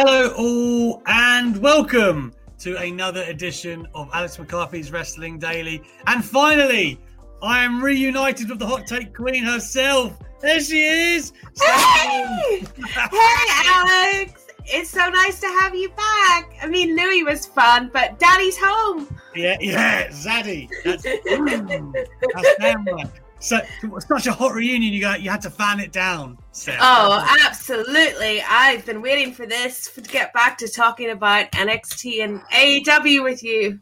Hello, all, and welcome to another edition of Alex McCarthy's Wrestling Daily. And finally, I am reunited with the hot take queen herself. There she is. Hey! hey, Alex. It's so nice to have you back. I mean, Louis was fun, but Daddy's home. Yeah, yeah, Zaddy. That's, mm, that's. So, such a hot reunion. You got you had to fan it down. Sarah. Oh, absolutely! I've been waiting for this to get back to talking about NXT and AEW with you.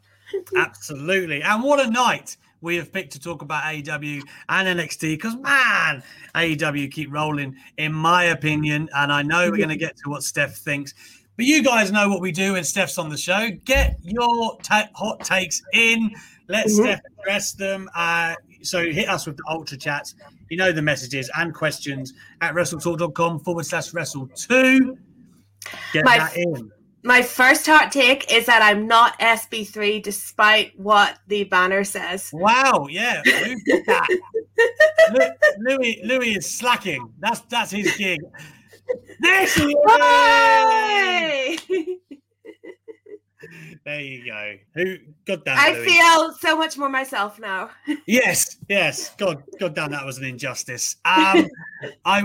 absolutely, and what a night we have picked to talk about AEW and NXT because man, AEW keep rolling, in my opinion, and I know we're going to get to what Steph thinks. But you guys know what we do when Steph's on the show. Get your ta- hot takes in. Let mm-hmm. Steph address them. Uh, so hit us with the ultra chats. You know the messages and questions at wrestletalk.com forward slash wrestle two. Get my, that in. My first hot take is that I'm not SP3 despite what the banner says. Wow, yeah. Louis, Louis is slacking. That's that's his gig. There she is! There you go. Who? God damn. I Louis. feel so much more myself now. Yes, yes. God, God damn, that was an injustice. Um, I.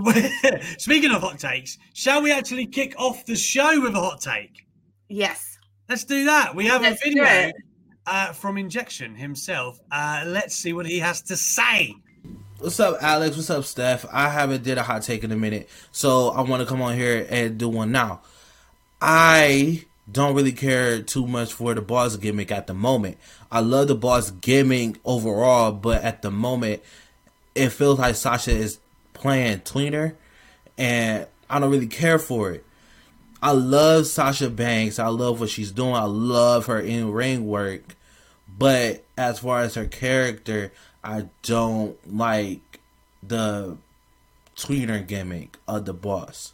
Speaking of hot takes, shall we actually kick off the show with a hot take? Yes. Let's do that. We have Let's a video uh, from Injection himself. Uh, let's see what he has to say. What's up, Alex? What's up, Steph? I haven't did a hot take in a minute, so I want to come on here and do one now. I don't really care too much for the boss gimmick at the moment. I love the boss gimmick overall, but at the moment, it feels like Sasha is playing tweener, and I don't really care for it. I love Sasha Banks. I love what she's doing. I love her in ring work, but as far as her character, I don't like the tweener gimmick of the boss.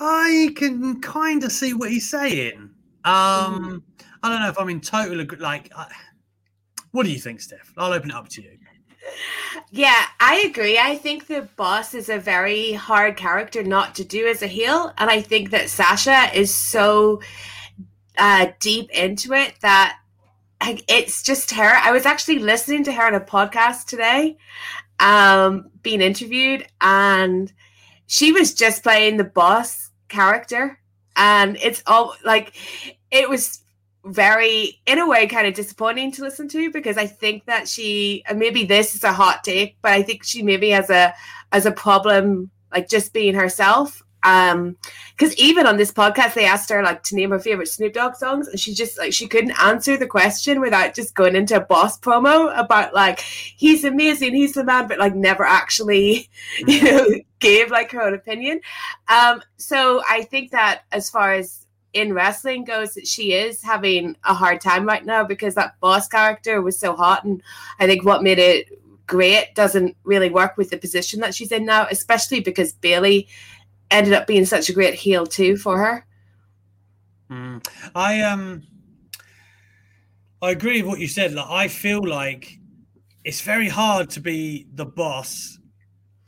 I can kind of see what he's saying. Um, I don't know if I'm in total agree. Like, I, what do you think, Steph? I'll open it up to you. Yeah, I agree. I think the boss is a very hard character not to do as a heel, and I think that Sasha is so uh, deep into it that it's just her. I was actually listening to her on a podcast today, um, being interviewed, and she was just playing the boss character, and it's all like it was very in a way kind of disappointing to listen to because I think that she and maybe this is a hot take, but I think she maybe has a as a problem like just being herself. Um because even on this podcast they asked her like to name her favorite Snoop Dogg songs and she just like she couldn't answer the question without just going into a boss promo about like he's amazing, he's the man, but like never actually, you know, gave like her own opinion. Um so I think that as far as in wrestling goes she is having a hard time right now because that boss character was so hot and I think what made it great doesn't really work with the position that she's in now, especially because Bayley ended up being such a great heel too for her. Mm. I um I agree with what you said. Like I feel like it's very hard to be the boss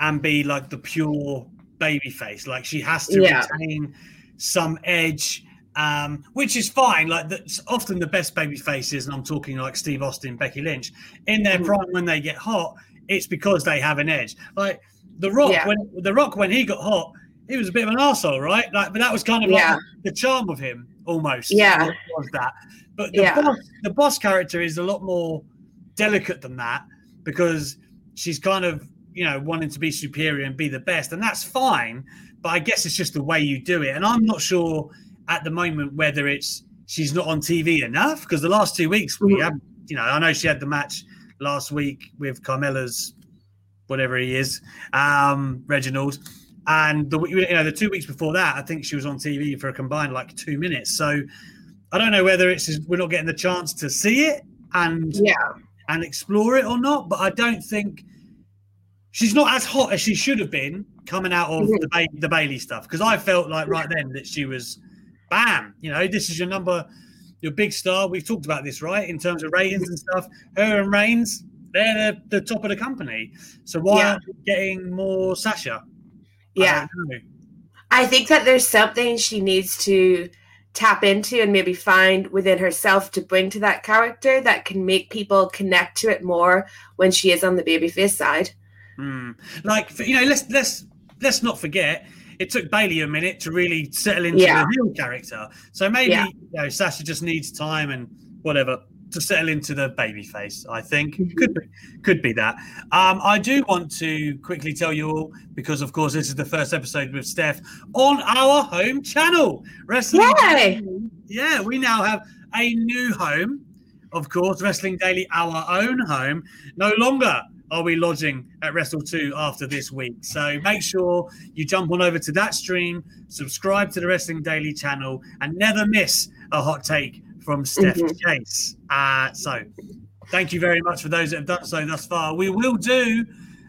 and be like the pure baby face. Like she has to Yeah. retain some edge um, which is fine. Like that's often the best baby faces, and I'm talking like Steve Austin, Becky Lynch, in their Mhm. prime when they get hot, it's because they have an edge. Like the Rock, Yeah. when the Rock when he got hot, he was a bit of an asshole, right? Like, but that was kind of Yeah. like the charm of him, almost. Yeah. was- that. But the boss, the boss character is a lot more delicate than that because she's kind of you know wanting to be superior and be the best, and that's fine. But I guess it's just the way you do it, and I'm not sure at the moment whether it's she's not on TV enough because the last two weeks we Mhm. have, you know, I know she had the match last week with Carmella's whatever he is, um, Reginald. And the you know the two weeks before that, I think she was on TV for a combined like two minutes. So I don't know whether it's we're not getting the chance to see it and Yeah. and explore it or not. But I don't think she's not as hot as she should have been coming out of Mhm. the ba- the Bayley stuff because I felt like right then that she was bam. You know, this is your number, your big star. We've talked about this right in terms of ratings and stuff. Her and Reigns, they're the, the top of the company. So why Yeah. aren't we getting more Sasha? Yeah. don't. I think that there's something she needs to tap into and maybe find within herself to bring to that character that can make people connect to it more when she is on the babyface side. Hmm. Like you know, let's let's let's not forget. It took Bayley a minute to really settle into Yeah. the real character. So maybe Yeah. you know Sasha just needs time and whatever to settle into the baby face. I think Mm-hmm. could be could be that. Um, I do want to quickly tell you all because of course this is the first episode with Steph on our home channel. Wrestling. Yay! Yeah, we now have a new home. Of course, Wrestling Daily, our own home. No longer are we lodging at Wrestle 2 after this week. So make sure you jump on over to that stream, subscribe to the Wrestling Daily channel, and never miss a hot take from Steph Mhm. Chase. Uh, so thank you very much for those that have done so thus far. We will do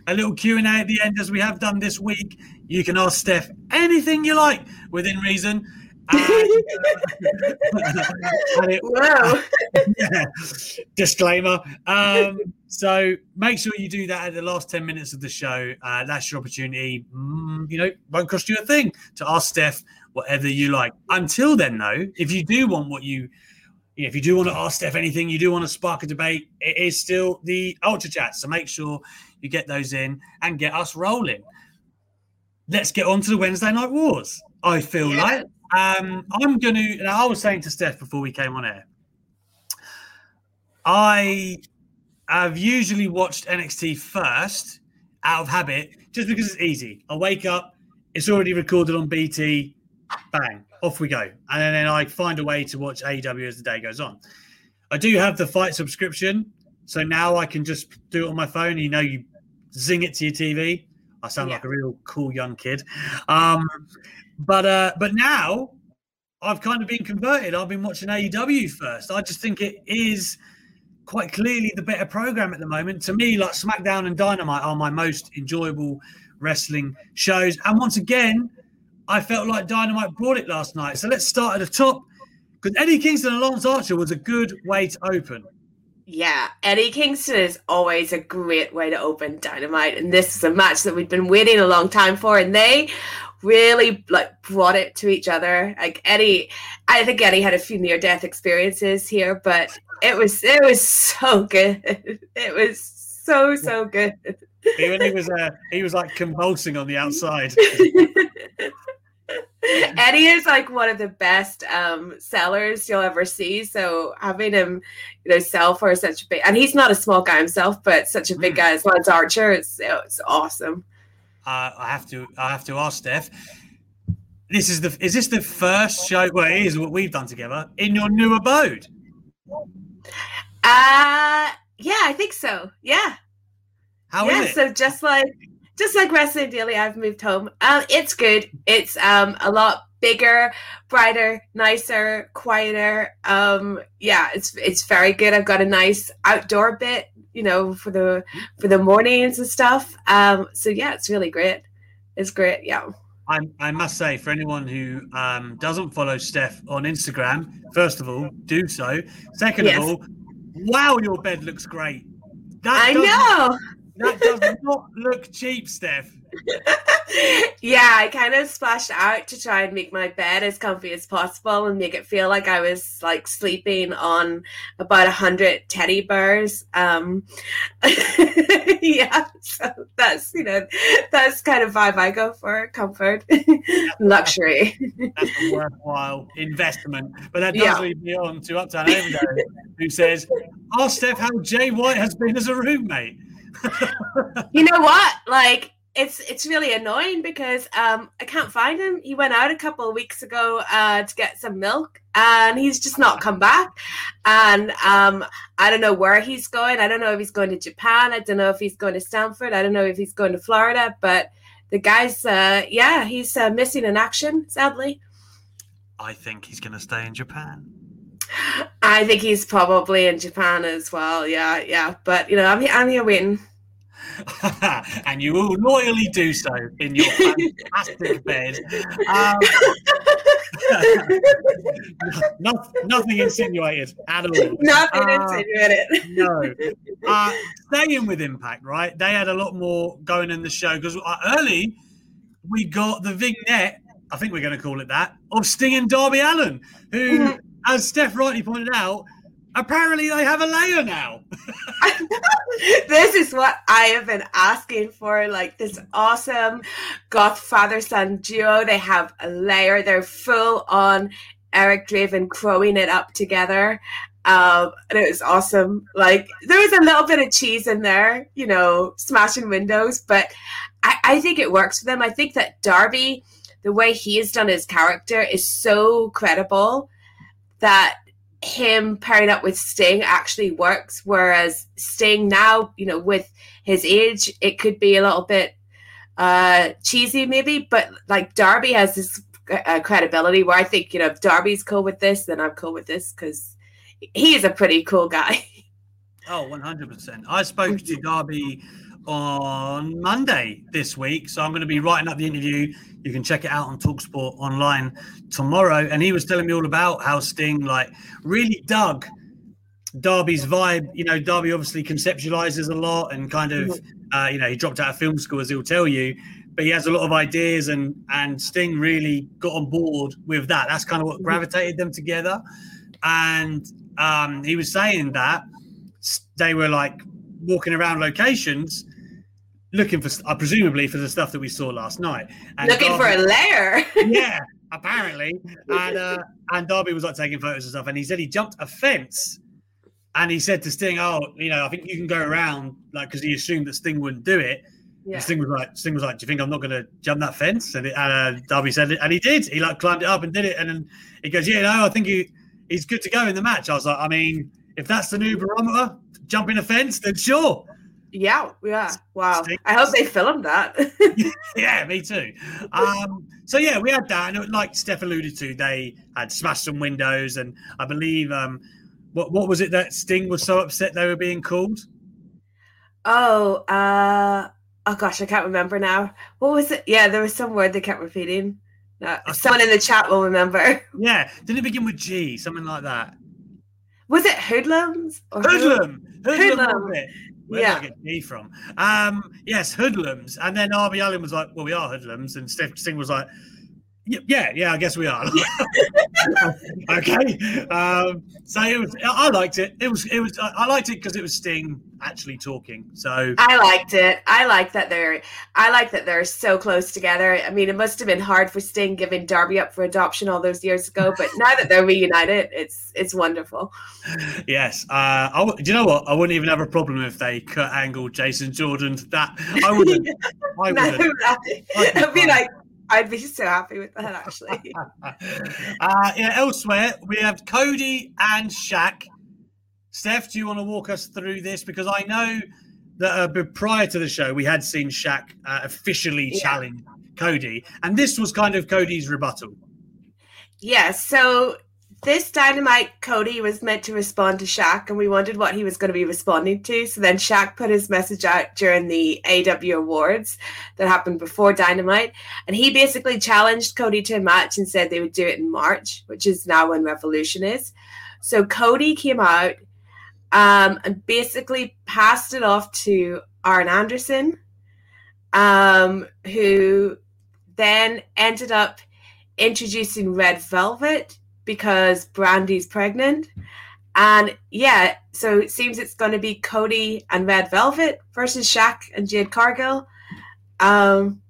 a little Q&A at the end as we have done this week. You can ask Steph anything you like within reason. And, uh, and it- Whoa. yeah. Disclaimer. Um, so make sure you do that at the last 10 minutes of the show. Uh, that's your opportunity. Mm, you know, won't cost you a thing to ask Steph whatever you like. Until then, though, if you do want what you, you if you do want to ask Steph anything, you do want to spark a debate, it is still the Ultra Chat. So make sure you get those in and get us rolling. Let's get on to the Wednesday Night Wars. I feel Yeah. like um, I'm going to. I was saying to Steph before we came on air, I have usually watched NXT first out of habit, just because it's easy. I wake up, it's already recorded on BT, bang, off we go, and then I find a way to watch AEW as the day goes on. I do have the FITE subscription, so now I can just do it on my phone. You know, you zing it to your TV. I sound Yeah. like a real cool young kid, um, but uh, but now I've kind of been converted. I've been watching AEW first. I just think it is quite clearly the better program at the moment. To me, like SmackDown and Dynamite are my most enjoyable wrestling shows. And once again, I felt like Dynamite brought it last night. So let's start at the top because Eddie Kingston and Lance Archer was a good way to open. Yeah, Eddie Kingston is always a great way to open Dynamite, and this is a match that we've been waiting a long time for, and they really like brought it to each other. Like Eddie, I think Eddie had a few near death experiences here, but it was it was so good. It was so so good. Even he was uh, he was like convulsing on the outside. Eddie is like one of the best um, sellers you'll ever see. So having him, you know, sell for such a big, and he's not a small guy himself, but such a big Mm. guy as Lance Archer, it's it's awesome. Uh, I have to I have to ask Steph. This is the is this the first show? Well, it is what we've done together in your new abode. Uh yeah, I think so. Yeah, How is yeah. So just like just like Wrestling Daily, I've moved home. Um, it's good. It's um a lot bigger, brighter, nicer, quieter. Um, yeah, it's it's very good. I've got a nice outdoor bit, you know, for the for the mornings and stuff. Um, so yeah, it's really great. It's great. Yeah. I, I must say, for anyone who um, doesn't follow Steph on Instagram, first of all, do so. Second Yes. of all, wow, your bed looks great. That I know. That does not look cheap, Steph. yeah, I kind of splashed out to try and make my bed as comfy as possible and make it feel like I was like sleeping on about a hundred teddy bears. Um, yeah, so that's you know that's kind of vibe I go for comfort, luxury. That's a worthwhile investment. But that does Yeah. lead me on to Uptown Overdose, who says, "Ask Steph how Jay White has been as a roommate." you know what? Like it's it's really annoying because um I can't find him. He went out a couple of weeks ago uh to get some milk and he's just not come back. And um I don't know where he's going. I don't know if he's going to Japan. I don't know if he's going to Stamford. I don't know if he's going to Florida, but the guy's uh yeah, he's uh, missing in action, sadly. I think he's going to stay in Japan. I think he's probably in Japan as well. Yeah, yeah. But you know, I'm I'm here waiting. and you will loyally do so in your fantastic bed. Um, no- nothing insinuated at all. Nothing Uh, insinuated. no. Uh, staying with Impact, right? They had a lot more going in the show because uh, early we got the vignette, I think we're going to call it that, of Sting and Darby Allin, who, Mhm. as Steph rightly pointed out, apparently they have a layer now. this is what I have been asking for. Like this awesome goth father son duo. They have a layer. They're full on Eric Draven crowing it up together. Um, and it was awesome. Like there was a little bit of cheese in there, you know, smashing windows, but I, I think it works for them. I think that Darby, the way he has done his character is so credible that him pairing up with Sting actually works. Whereas Sting now, you know, with his age, it could be a little bit uh cheesy maybe, but like Darby has this uh, credibility where I think, you know, if Darby's cool with this, then I'm cool with this because he is a pretty cool guy. Oh, 100%. I spoke to Darby on Monday this week. So I'm going to be writing up the interview. You can check it out on Talksport online tomorrow. And he was telling me all about how Sting like really dug Darby's vibe. You know, Darby obviously conceptualizes a lot and kind of, uh, you know, he dropped out of film school, as he'll tell you. But he has a lot of ideas, and and Sting really got on board with that. That's kind of what gravitated them together. And um, he was saying that they were like walking around locations looking for, uh, presumably, for the stuff that we saw last night. And Looking for a Darby- lair. yeah, apparently. And uh, and Darby was like taking photos and stuff, and he said he jumped a fence, and he said to Sting, "Oh, you know, I think you can go around," like because he assumed that Sting wouldn't do it. yeah. Sting was like, Sting was like, "Do you think I'm not going to jump that fence?" And, it, and uh, Darby said, it, and he did. He like climbed it up and did it, and then he goes, "Yeah, no, I think he he's good to go in the match." I was like, "I mean, if that's the new barometer, jumping a fence, then sure." Yeah, yeah. Wow. I hope they filmed that. yeah, me too. Um, so yeah, we had that, and like Steph alluded to, they had smashed some windows, and I believe um, what what was it that Sting was so upset they were being called? oh, uh oh gosh, I can't remember now. What was it? Yeah, there was some word they kept repeating. Uh, someone in the chat will remember. Yeah, didn't it begin with G, something like that? Was it hoodlums? Or Hoodlum, hoodlum, Hoodlum. it? Where Yeah. did I get G from? Um, yes, hoodlums, and then Darby Allin was like, "Well, we are hoodlums," and Steph Sting was like. "Yeah, Yeah, I guess we are. okay. Um, so it was. I liked it. It was. It was. I liked it because it was Sting actually talking. So I liked it. I like that they're I like that they're so close together. I mean, it must have been hard for Sting giving Darby up for adoption all those years ago, but now that they're reunited, it's it's wonderful. yes. Uh, I w- do you know what? I wouldn't even have a problem if they cut angle Jason Jordan. That I wouldn't. I No, wouldn't. I'd be like, I'd be so happy with that actually. uh, yeah. Elsewhere, we have Cody and Shaq. Steph, do you want to walk us through this? Because I know that uh, prior to the show, we had seen Shaq uh, officially Yeah. challenge Cody, and this was kind of Cody's rebuttal. Yeah, so this dynamite Cody was meant to respond to Shaq, and we wondered what he was going to be responding to. So then Shaq put his message out during the AEW Awards that happened before Dynamite, and he basically challenged Cody to a match and said they would do it in March, which is now when Revolution is. So Cody came out um, and basically passed it off to Arn Anderson. um, who then ended up introducing Red Velvet because Brandi's pregnant. And yeah, so it seems it's going to be Cody and Red Velvet versus Shaq and Jade Cargill. Um,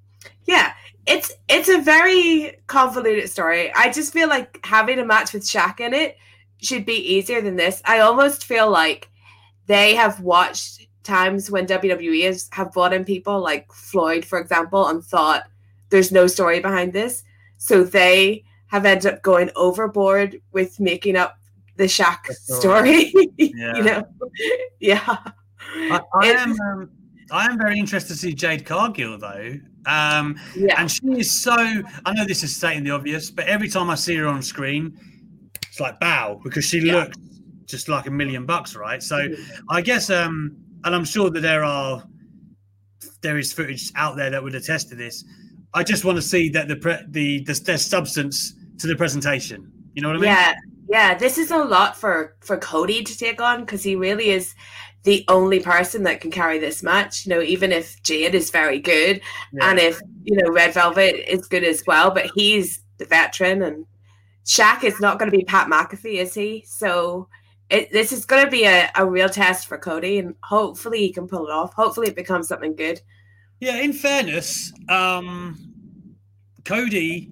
yeah, it's it's a very convoluted story. I just feel like having a match with Shaq in it should be easier than this. I almost feel like they have watched times when WWE has have brought in people like Floyd, for example, and thought there's no story behind this. So they have ended up going overboard with making up the Shaq story. Yeah. you know, yeah. I, I am. Um, I am very interested to see Jade Cargill though. Um, Yeah. and she is so. I know this is stating the obvious, but every time I see her on screen, it's like bow because she Yeah. looks just like a million bucks, right? So I guess, um, and I'm sure that there are there is footage out there that would attest to this. I just want to see that the pre- the, the there's substance to the presentation. You know what I mean? Yeah, yeah. This is a lot for for Cody to take on because he really is the only person that can carry this match. You know, even if Jade is very good, Yeah. and if you know Red Velvet is good as well, but he's the veteran, and Shaq is not going to be Pat McAfee, is he? So. It, this is going to be a, a real test for Cody, and hopefully he can pull it off. Hopefully, it becomes something good. Yeah, in fairness, um, Cody,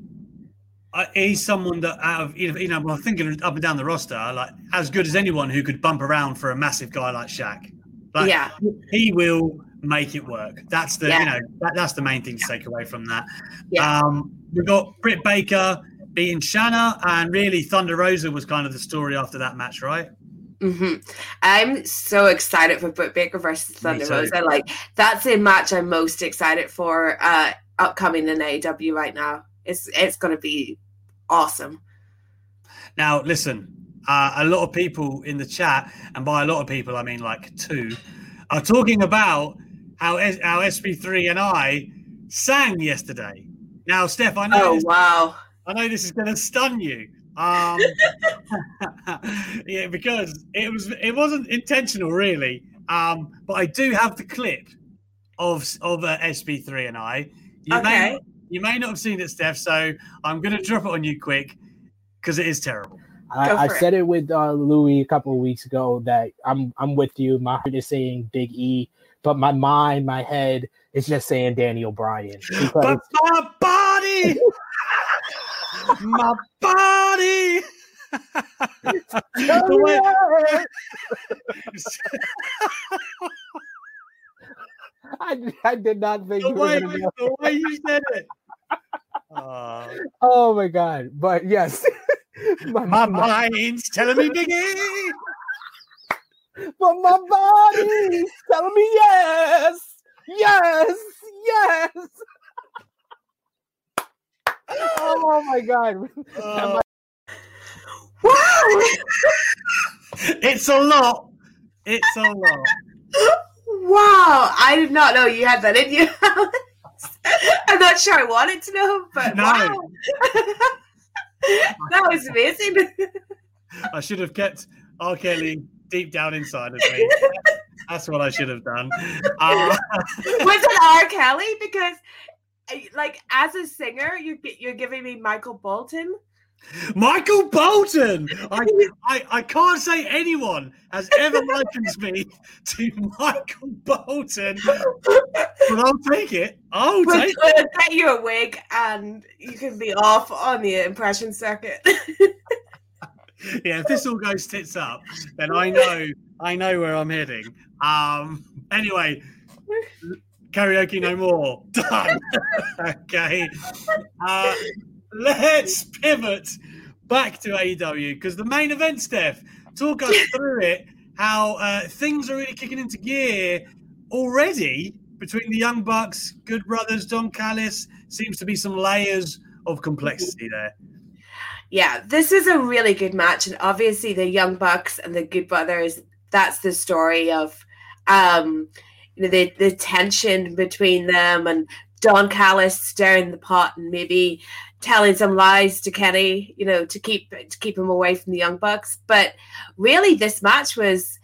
uh, he's someone that out of you know, I'm thinking up and down the roster, like as good as anyone who could bump around for a massive guy like Shaq. Like, yeah, he will make it work. That's the Yeah. you know that, that's the main thing to take away from that. Yeah. Um, we've got Britt Baker being Shanna, and really Thunder Rosa was kind of the story after that match, right? Mm-hmm. I'm so excited for Britt Baker versus Thunder. Rosa. Like that's a match I'm most excited for uh upcoming in AEW right now. It's it's gonna be awesome. Now, listen, uh, a lot of people in the chat, and by a lot of people, I mean like two, are talking about how S- how SP3 and I sang yesterday. Now, Steph, I know Oh this, wow. I know this is going to stun you. Um, yeah, because it was it wasn't intentional, really. Um, but I do have the clip of of uh, SP3 and I. You Okay. may you may not have seen it, Steph. So I'm going to drop it on you quick because it is terrible. I, I it. said it with uh, Louis a couple of weeks ago that I'm I'm with you. My heart is saying Big E, but my mind, my head is just saying Daniel Bryan. Because But my body, my body. The way- I, I did not think the you way, gonna the way you said it. Uh, Oh my god! But yes, my, my my, mind's telling me, Biggie. but my body's telling me yes, yes, yes. Oh my god! Uh, Wow. it's a lot. It's a lot. wow. I did not know you had that in you. I'm not sure I wanted to know, but No. wow. that was amazing. I should have kept R. Kelly deep down inside of me. That's what I should have done. Uh, was it R. Kelly? Because, uh, like, as a singer, you're you're giving me Michael Bolton. Michael Bolton. I, I I can't say anyone has ever likened me to Michael Bolton, but I'll take it. I'll take it. get you a wig, and you can be off on the impression circuit. Yeah, if this all goes tits up, then I know I know where I'm heading. Um. Anyway, karaoke no more. Done. okay. Uh, let's pivot back to AEW because the main event, Steph, talk us through it. How uh, things are really kicking into gear already between the Young Bucks, Good Brothers, Don Callis. Seems to be some layers of complexity there. yeah, this is a really good match, and obviously the Young Bucks and the Good Brothers. That's the story of, um, you know, the the tension between them and Don Callis stirring the pot and maybe telling some lies to Kenny, you know, to keep to keep him away from the Young Bucks. But really, this match was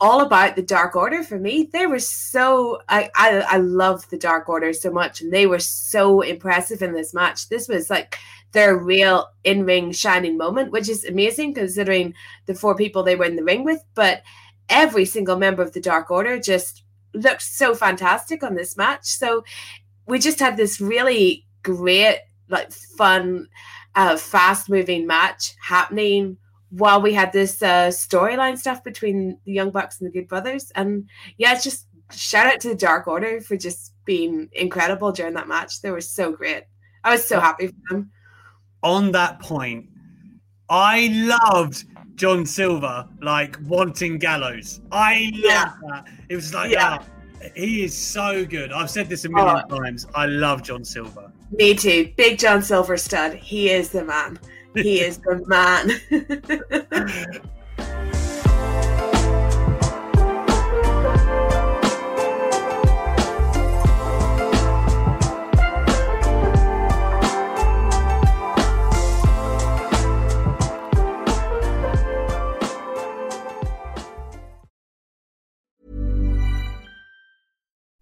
all about the Dark Order for me. They were so I I, I love the Dark Order so much, and they were so impressive in this match. This was like their real in ring shining moment, which is amazing considering the four people they were in the ring with. But every single member of the Dark Order just looked so fantastic on this match. So we just had this really great, like fun, uh, fast moving match happening while we had this uh, storyline stuff between the Young Bucks and the Good Brothers. And yeah, it's just shout out to the Dark Order for just being incredible during that match. They were so great. I was so happy for them. On that point, I loved John Silver like wanting Gallows. I love Yeah. that. It was like, Yeah. ah, he is so good. I've said this a million Oh. times. I love John Silver. Me too. Big John Silver stud. He is the man. He is the man.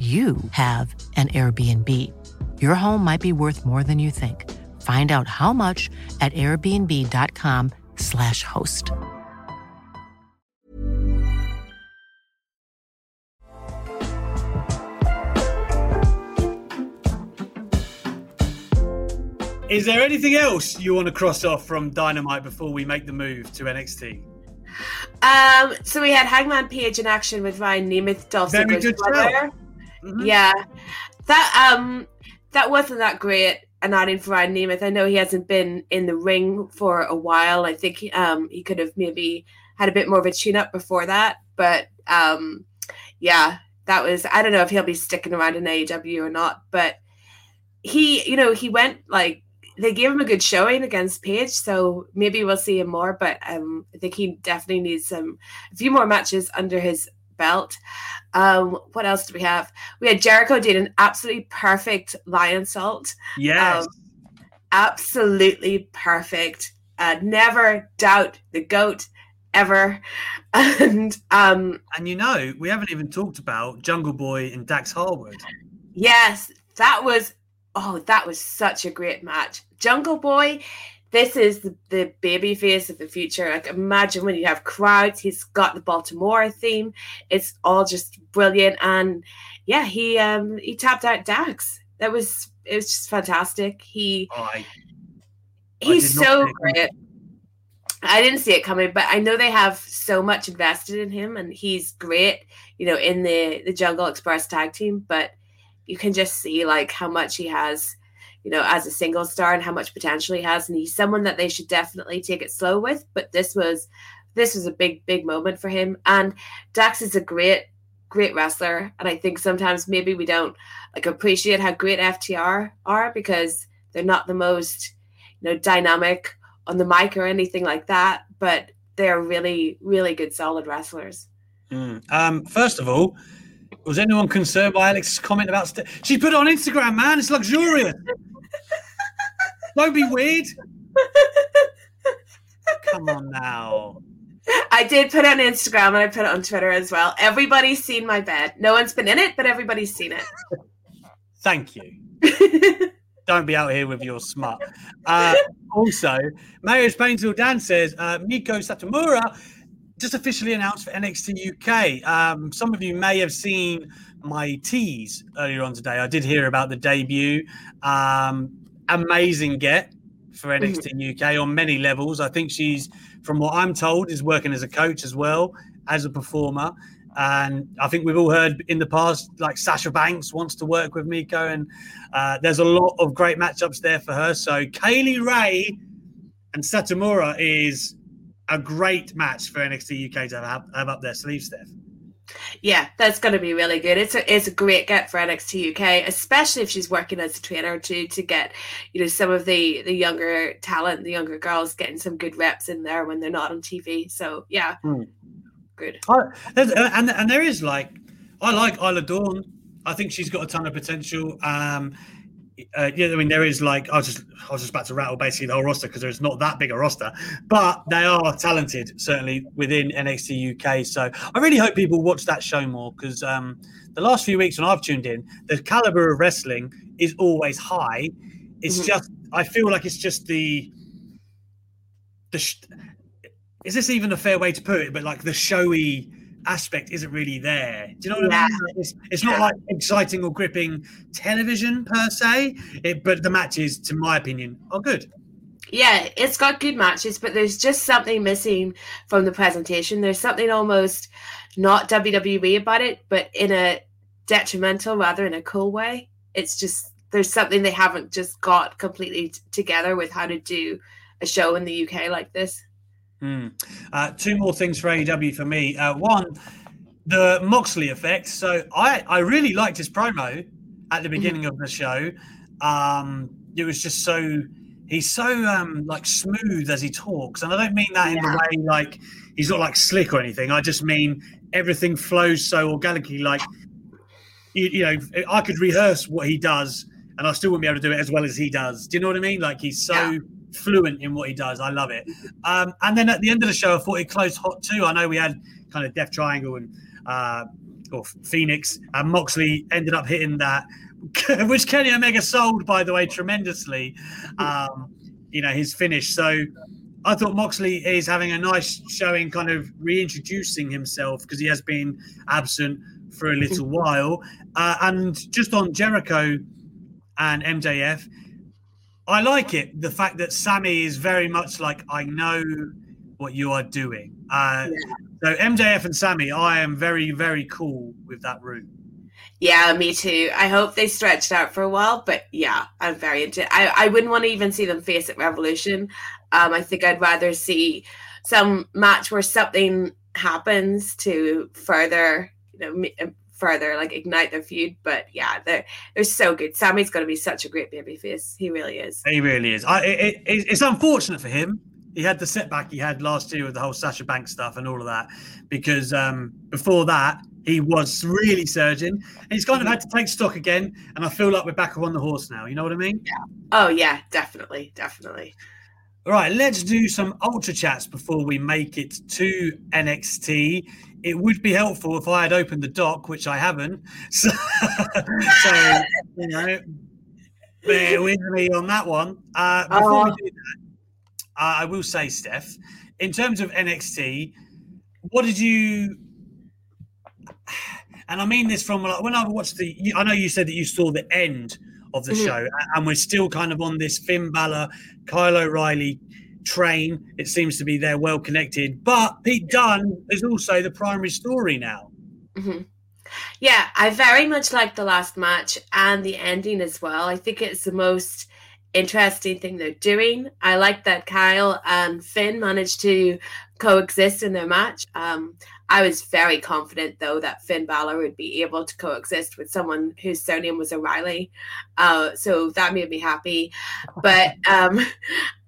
you have an Airbnb. Your home might be worth more than you think. Find out how much at airbnb.com/slash host. Is there anything else you want to cross off from Dynamite before we make the move to NXT? um, so we had Hangman Page in action with Ryan Nemeth, Dolph Very Ziggler's good show. Mhm. Yeah, that um, that wasn't that great. An adding for Ryan Nemeth. I know he hasn't been in the ring for a while. I think um, he could have maybe had a bit more of a tune up before that. But um, yeah, that was. I don't know if he'll be sticking around in AEW or not. But he, you know, he went like they gave him a good showing against Page, so maybe we'll see him more. But um, I think he definitely needs some a few more matches under his belt. Um, what else do we have? We had Jericho did an absolutely perfect Lionsault. Yes. Um, absolutely perfect. Uh, never doubt the goat ever. And um, and you know, we haven't even talked about Jungle Boy and Dax Harwood. Yes, that was oh, that was such a great match. Jungle Boy, this is the, the baby face of the future. Like imagine when you have crowds, he's got the Baltimora theme. It's all just brilliant. And yeah, he um he tapped out Dax. That was it was just fantastic. He Oh, I, he's not so see it coming. great. I didn't see it coming, but I know they have so much invested in him, and he's great. You know, in the the Jungle Express tag team, but you can just see like how much he has, you know, as a single star and how much potential he has, and he's someone that they should definitely take it slow with. But this was this was a big big moment for him, and Dax is a great great wrestler, and I think sometimes maybe we don't like appreciate how great FTR are because they're not the most you know dynamic on the mic or anything like that. But they're really really good solid wrestlers. Mm. Um, first of all, was anyone concerned by Alex's comment about st- she put it on Instagram? Man, it's luxurious. Don't be weird. Come on now. I did put it on Instagram and I put it on Twitter as well. Everybody's seen my bed. No one's been in it, but everybody's seen it. Thank you. Don't be out here with your smut. Uh, also, Mayo's Painful Dan says uh, Meiko Satomura just officially announced for NXT UK. Um, some of you may have seen my tease earlier on today. I did hear about the debut. Um, amazing get for NXT UK on many levels. I think she's, from what I'm told, is working as a coach as well as a performer. And I think we've all heard in the past, like Sasha Banks wants to work with Meiko, and uh, there's a lot of great matchups there for her. So Kay Lee Ray and Satomura is a great match for NXT UK to have, have up their sleeve, Steph. Yeah, that's going to be really good. It's a it's a great get for NXT UK, especially if she's working as a trainer to to get you know some of the the younger talent, the younger girls getting some good reps in there when they're not on TV. So yeah, Hmm. good. I, and and there is like I like Isla Dawn. I think she's got a ton of potential. Um, uh, yeah, I mean there is like I was just I was just about to rattle basically the whole roster because there's not that big a roster, but they are talented certainly within NXT UK. So I really hope people watch that show more because um, the last few weeks when I've tuned in, the caliber of wrestling is always high. It's Mhm. just I feel like it's just the the sh- is this even a fair way to put it? But like the showy aspect isn't really there. Do you know what I mean? It's, it's not Yeah. like exciting or gripping television per se. It, but the matches, to my opinion, are good. Yeah, it's got good matches, but there's just something missing from the presentation. There's something almost not WWE about it, but in a detrimental rather in a cool way. It's just there's something they haven't just got completely t- together with how to do a show in the UK like this. Hmm. Uh, two more things for AEW for me. Uh, one, the Moxley effect. So I, I really liked his promo at the beginning of the show. Um, it was just so he's so um, like smooth as he talks, and I don't mean that in the way like he's not like slick or anything. I just mean everything flows so organically. Like you, you know, I could rehearse what he does, and I still wouldn't be able to do it as well as he does. Do you know what I mean? Like he's so Yeah. Fluent in what he does. I love it. Um, and then at the end of the show, I thought it closed hot too. I know we had kind of Death Triangle and uh, or Fénix, and Moxley ended up hitting that, which Kenny Omega sold, by the way, tremendously. Um, you know his finish. So I thought Moxley is having a nice showing, kind of reintroducing himself because he has been absent for a little while. Uh, and just on Jericho and MJF, I like it. The fact that Sammy is very much like, I know what you are doing. Uh, So MJF and Sammy, I am very, very cool with that route. Yeah, me too. I hope they stretched out for a while, but yeah, I'm very into it. I, I wouldn't want to even see them face at Revolution. Um, I think I'd rather see some match where something happens to further, you know, further like ignite their feud. But yeah, they're they're so good. Sammy's going to be such a great babyface. He really is. He really is. I, it, it, it's unfortunate for him. He had the setback he had last year with the whole Sasha Banks stuff and all of that, because um, before that he was really surging, and he's kind of had to take stock again. And I feel like we're back on the horse now. You know what I mean? Yeah. Oh yeah, definitely, definitely. All right, let's do some ultra chats before we make it to NXT. It would be helpful if I had opened the doc, which I haven't. So, so you know, bear with me on that one. Uh, before we Oh. do that, uh, I will say, Steph, in terms of NXT, what did you? And I mean this from when I watched the. I know you said that you saw the end of the Mhm. show, and we're still kind of on this Finn Balor, Kyle O'Reilly train. It seems to be they're well connected, but Pete Dunne is also the primary story now. hmm Yeah, I very much like the last match and the ending as well. I think it's the most interesting thing they're doing. I like that Kyle and Finn managed to coexist in their match. Um, I was very confident, though, that Finn Balor would be able to coexist with someone whose surname was O'Reilly. Uh, so that made me happy. But um,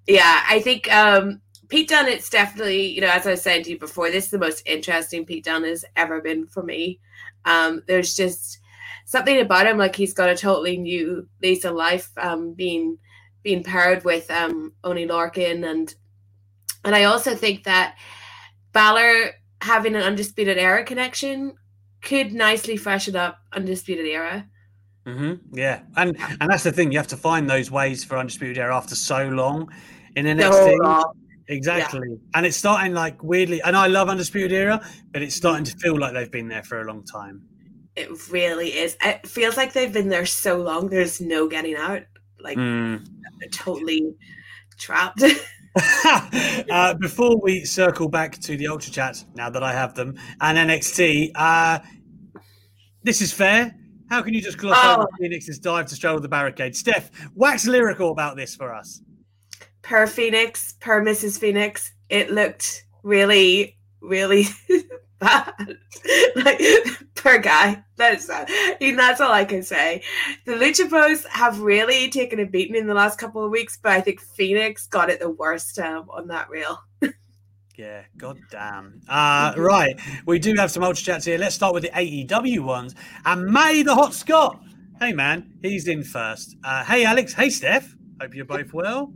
yeah, I think um, Pete Dunne, it's definitely, you know, as I was saying to you before, this is the most interesting Pete Dunne has ever been for me. Um, there's just something about him, like he's got a totally new lease of life, um, being being paired with um Oney Lorcan and and I also think that Balor having an undisputed era connection could nicely freshen up undisputed era. Mm-hmm. Yeah, and and that's the thing. You have to find those ways for undisputed era after so long in NXT. long. Exactly, and it's starting like weirdly. And I love undisputed era, but it's starting to feel like they've been there for a long time. It really is. It feels like they've been there so long. There's no getting out. Like Mm. totally trapped. uh, before we circle back to the Ultra Chat, now that I have them, and NXT, uh, this is fair. How can you just gloss Oh. over Fénix's dive to straddle the barricade? Steph, wax lyrical about this for us. per Fénix, per Mrs. Fénix, it looked really, really bad. like per guy. That's uh, that's all I can say. The Lucha Bros have really taken a beating in the last couple of weeks, but I think Fénix got it the worst um, on that reel. Yeah, god damn. Uh, right, we do have some Ultra Chats here. Let's start with the AEW ones. And Matty the Hot Scott. Hey, man, he's in first. Uh, hey, Alex. Hey, Steph. Hope you're both well.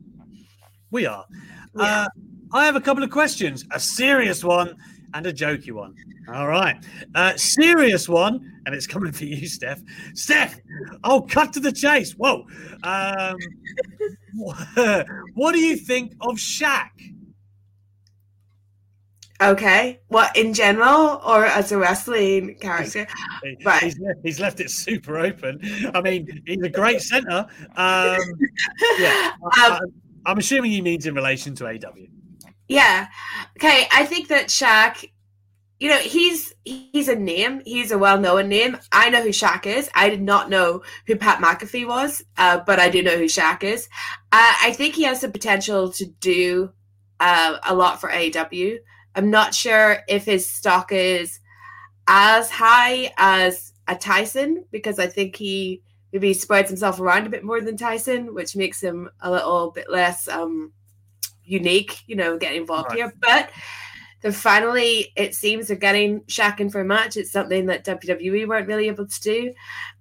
We are. Uh, I have a couple of questions a serious one and a jokey one. All right. Uh, serious one, and it's coming for you, Steph. Steph, I'll cut to the chase. Whoa. Um, what do you think of Shaq? Okay. What in general or as a wrestling character? Right. He's, left, he's left it super open. I mean, he's a great centre. Um, yeah, Um, I, am assuming he means in relation to AW. Yeah. Okay. I think that Shaq, you know, he's he's a name. He's a well-known name. I know who Shaq is. I did not know who Pat McAfee was, uh, but I do know who Shaq is. Uh, I think he has the potential to do uh, a lot for AEW. I'm not sure if his stock is as high as a Tyson because I think he maybe spreads himself around a bit more than Tyson, which makes him a little bit less um, unique, you know, getting involved Right. here. But they're finally, it seems, they're getting Shaq in for a match. It's something that WWE weren't really able to do,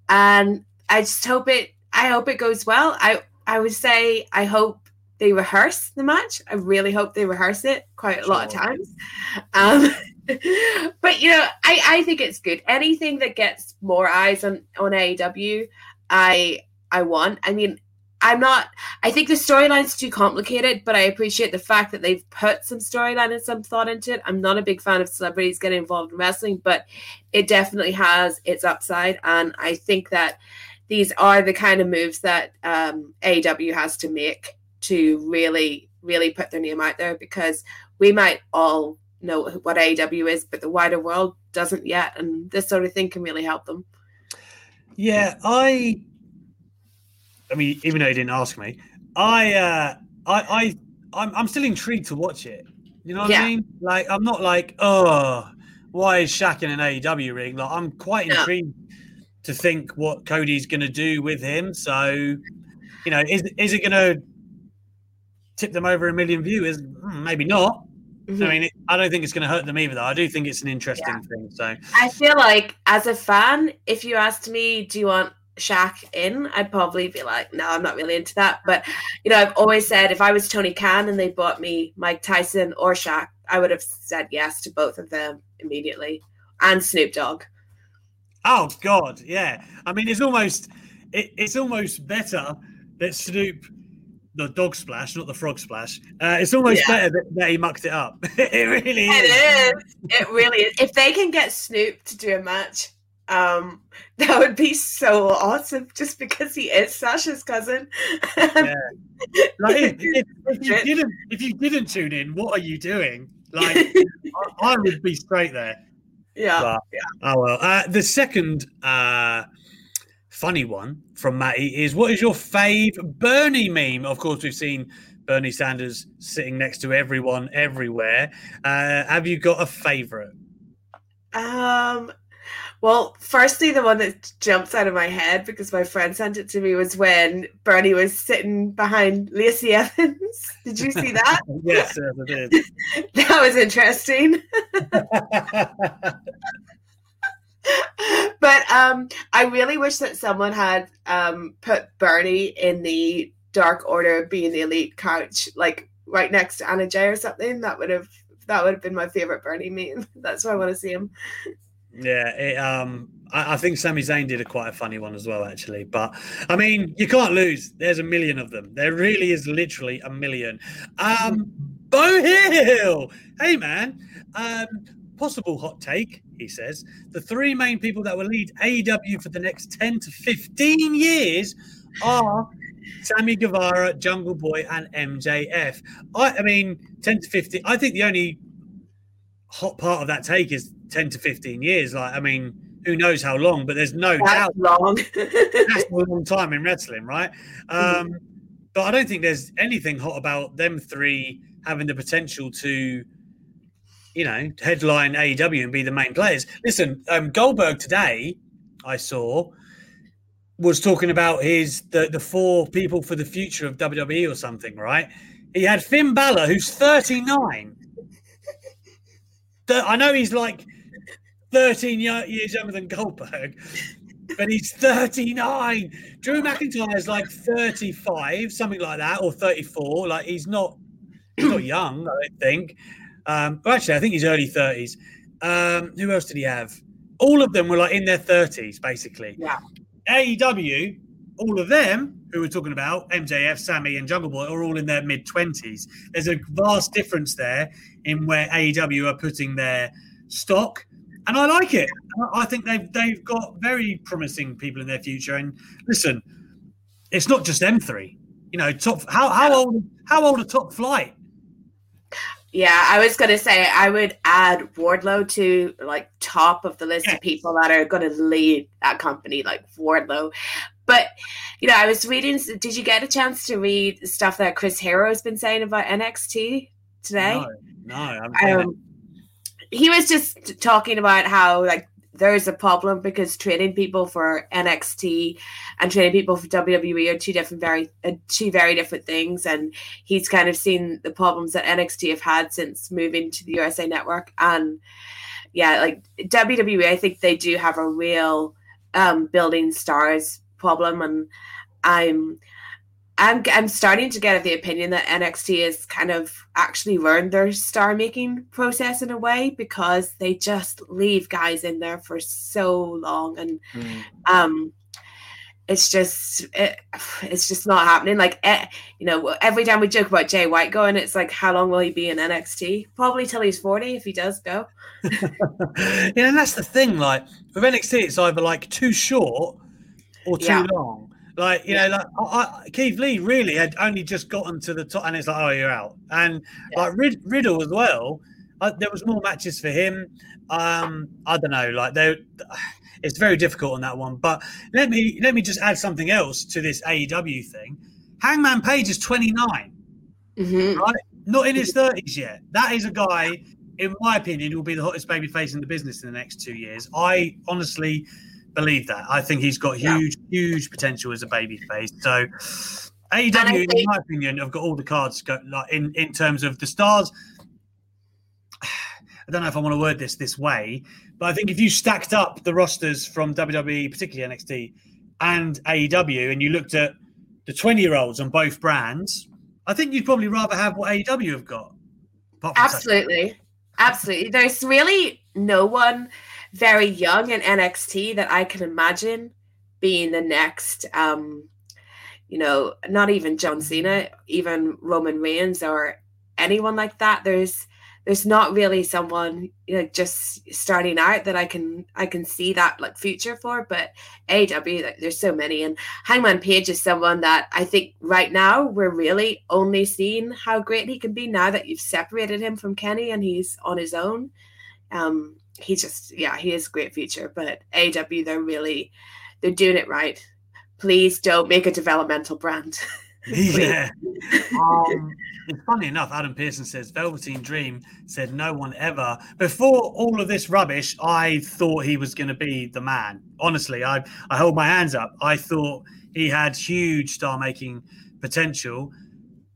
and I just hope it. I hope it goes well. I I would say I hope they rehearse the match. I really hope they rehearse it quite a lot of times. Um, but you know, I I think it's good. Anything that gets more eyes on on AEW, I I want. I mean, I'm not. I think the storyline's too complicated, but I appreciate the fact that they've put some storyline and some thought into it. I'm not a big fan of celebrities getting involved in wrestling, but it definitely has its upside, and I think that these are the kind of moves that um, AEW has to make to really, really put their name out there because we might all know what AEW is, but the wider world doesn't yet, and this sort of thing can really help them. Yeah, I. I mean, even though you didn't ask me, I, uh, I, I, I'm, I'm still intrigued to watch it. You know what Yeah. I mean? Like, I'm not like, oh, why is Shaq in an AEW ring? Like, I'm quite Yeah. intrigued to think what Cody's going to do with him. So, you know, is is it going to tip them over a million viewers? Hmm, Maybe not. I mean, it, I don't think it's going to hurt them either, though. I do think it's an interesting thing. So, I feel like as a fan, if you asked me, do you want Shaq in? I'd probably be like, no, I'm not really into that. But you know, I've always said if I was Tony Khan and they bought me Mike Tyson or Shaq, I would have said yes to both of them immediately. And Snoop Dogg. Oh God, yeah. I mean, it's almost it, it's almost better that Snoop, the dog splash, not the frog splash. Uh, it's almost Yeah. better that, that he mucked it up. it really is. It is. It really is. If they can get Snoop to do a match, um, that would be so awesome. Just because he is Sasha's cousin. Yeah. Like, if, if, if you didn't if you didn't tune in, what are you doing? Like, I, I would be straight there. yeah. But, oh well. Uh, the second uh, funny one from Matty is what is your fave Bernie meme? Of course, we've seen Bernie Sanders sitting next to everyone everywhere. Uh, have you got a favorite? Um, Well, firstly, the one that jumps out of my head because my friend sent it to me was when Bernie was sitting behind Lacey Evans. Did you see that? yes, yes, I did. that was interesting. but um, I really wish that someone had um, put Bernie in the Dark Order being the elite couch, like right next to Anna Jay or something. That would have that would have been my favorite Bernie meme. That's why I want to see him. Yeah, it, um, I, I, think Sami Zayn did a quite a funny one as well, actually. But I mean, you can't lose. There's a million of them. There really is literally a million. Um, Bo Hill, hey man, um, possible hot take. He says the three main people that will lead AEW for the next ten to fifteen years are Sammy Guevara, Jungle Boy, and MJF. I, I mean, ten to fifteen. I think the only hot part of that take is 10 to 15 years. Like, I mean, who knows how long, but there's no that's doubt. long. that's a long time in wrestling, right? Um, but I don't think there's anything hot about them three having the potential to, you know, headline AEW and be the main players. Listen, um, Goldberg today, I saw, was talking about his the, the four people for the future of WWE or something, right? He had Finn Balor, who's 39. I know he's like 13 years younger than Goldberg, but he's 39. Drew McIntyre is like 35, something like that, or 34. Like he's not he's not young, I don't think. Um, well, actually, I think he's early 30s. Um, who else did he have? All of them were like in their 30s, basically. Yeah. AEW, all of them who we're talking about, MJF, Sammy, and Jungle Boy, are all in their mid 20s. There's a vast difference there in where AEW are putting their stock and I like it. I think they've they've got very promising people in their future. And listen, it's not just them three. You know, top how how old how old a top flight? Yeah, I was gonna say I would add Wardlow to like top of the list of people that are gonna lead that company, like Wardlow. But you know, I was reading. Did you get a chance to read stuff that Chris Hero has been saying about NXT today? No, no. I'm um, he was just talking about how like there's a problem because training people for NXT and training people for WWE are two different, very uh, two very different things. And he's kind of seen the problems that NXT have had since moving to the USA Network. And yeah, like WWE, I think they do have a real um, building stars problem. And I'm I'm I'm starting to get the opinion that NXT has kind of actually learned their star making process in a way because they just leave guys in there for so long and mm. um it's just it, it's just not happening like eh, you know every time we joke about Jay White going it's like how long will he be in NXT probably till he's 40 if he does go yeah and that's the thing like with NXT it's either like too short or too yeah. long like you yeah. know, like I, Keith Lee really had only just gotten to the top, and it's like, oh, you're out. And yeah. like Rid- Riddle as well. Uh, there was more matches for him. Um, I don't know, like they, it's very difficult on that one. But let me let me just add something else to this AEW thing. Hangman Page is 29, mm-hmm. right? Not in his 30s yet. That is a guy, in my opinion, will be the hottest baby face in the business in the next two years. I honestly believe that. I think he's got huge, yeah. huge potential as a baby face. So AEW, think- in my opinion, have got all the cards go, like in, in terms of the stars. I don't know if I want to word this this way, but I think if you stacked up the rosters from WWE, particularly NXT and AEW, and you looked at the 20 year olds on both brands, I think you'd probably rather have what AEW have got. Absolutely. Absolutely. There's really no one very young in NXT that I can imagine being the next, um, you know, not even John Cena, even Roman Reigns or anyone like that. There's there's not really someone you know just starting out that I can I can see that like future for. But AW, like, there's so many, and Hangman Page is someone that I think right now we're really only seeing how great he can be now that you've separated him from Kenny and he's on his own. Um, he just yeah he is a great future but aw they're really they're doing it right please don't make a developmental brand Yeah. um, it's funny enough, Adam Pearson says Velveteen Dream said no one ever. Before all of this rubbish, I thought he was going to be the man. Honestly, I, I hold my hands up. I thought he had huge star making potential.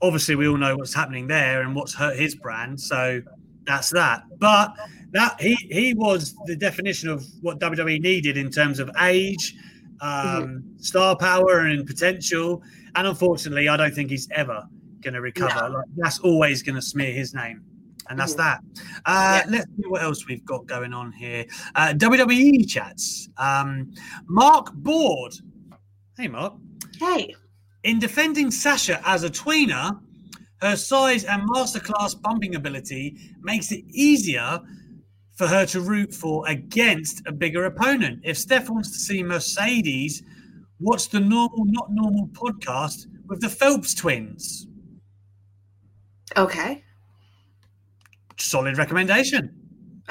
Obviously, we all know what's happening there and what's hurt his brand. So that's that. But that he he was the definition of what WWE needed in terms of age, um, star power, and potential. And unfortunately, I don't think he's ever going to recover. No. Like, that's always going to smear his name. And that's Mhm. that. Uh, Let's see what else we've got going on here. Uh, WWE chats. Um, Mark Board. Hey, Mark. Hey. In defending Sasha as a tweener, her size and masterclass bumping ability makes it easier for her to root for against a bigger opponent. If Steph wants to see Mercedes, watch the normal, not normal podcast with the Phelps twins. Okay. Solid recommendation.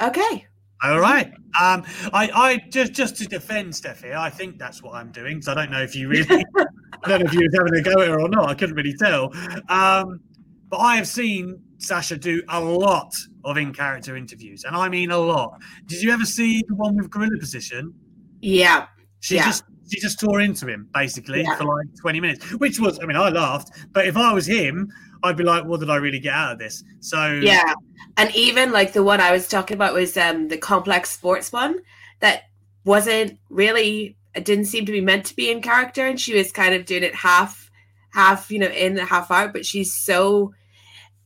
Okay. All right. Um, I, I just just to defend Steph here, I think that's what I'm doing. So I don't know if you really, I don't know if you was having a go at her or not. I couldn't really tell. Um, but I have seen Sasha do a lot of in-character interviews, and I mean a lot. Did you ever see the one with Gorilla Position? Yeah. She Yeah. just she just tore into him basically Yeah. for like 20 minutes, which was I mean I laughed, but if I was him, I'd be like, what did I really get out of this? So Yeah. And even like the one I was talking about was um the complex sports one that wasn't really it didn't seem to be meant to be in character and she was kind of doing it half half, you know, in the half out, but she's so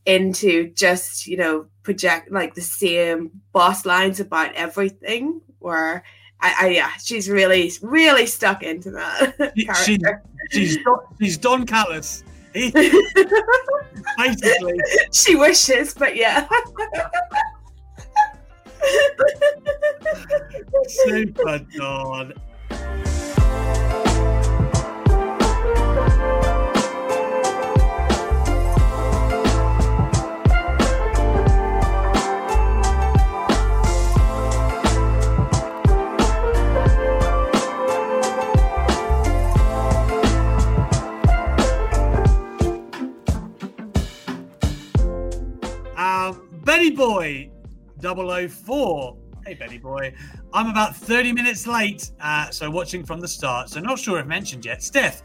into just, you know, project like the same boss lines about everything where I, I yeah, she's really, really stuck into that She- character. she's Don, she's Don Callis. Basically, she wishes, but yeah. super Don. Benny Boy 004. Hey, Benny Boy. I'm about 30 minutes late, uh, so watching from the start. So, not sure if mentioned yet. Steph,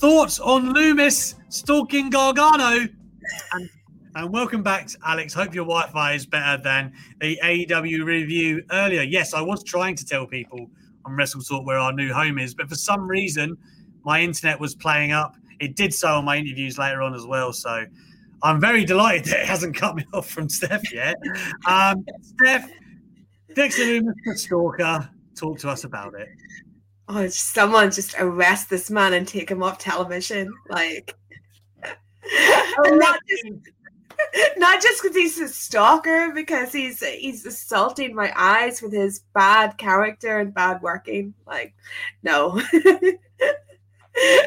thoughts on Lumis stalking Gargano? And, and welcome back, Alex. Hope your Wi Fi is better than the AEW review earlier. Yes, I was trying to tell people on Wrestle Talk where our new home is, but for some reason, my internet was playing up. It did so on my interviews later on as well. So, I'm very delighted that it hasn't cut me off from Steph yet. Um, Steph, Dexter the stalker, talk to us about it. Oh, someone just arrest this man and take him off television. Like, not just not just because he's a stalker, because he's he's assaulting my eyes with his bad character and bad working. Like, no.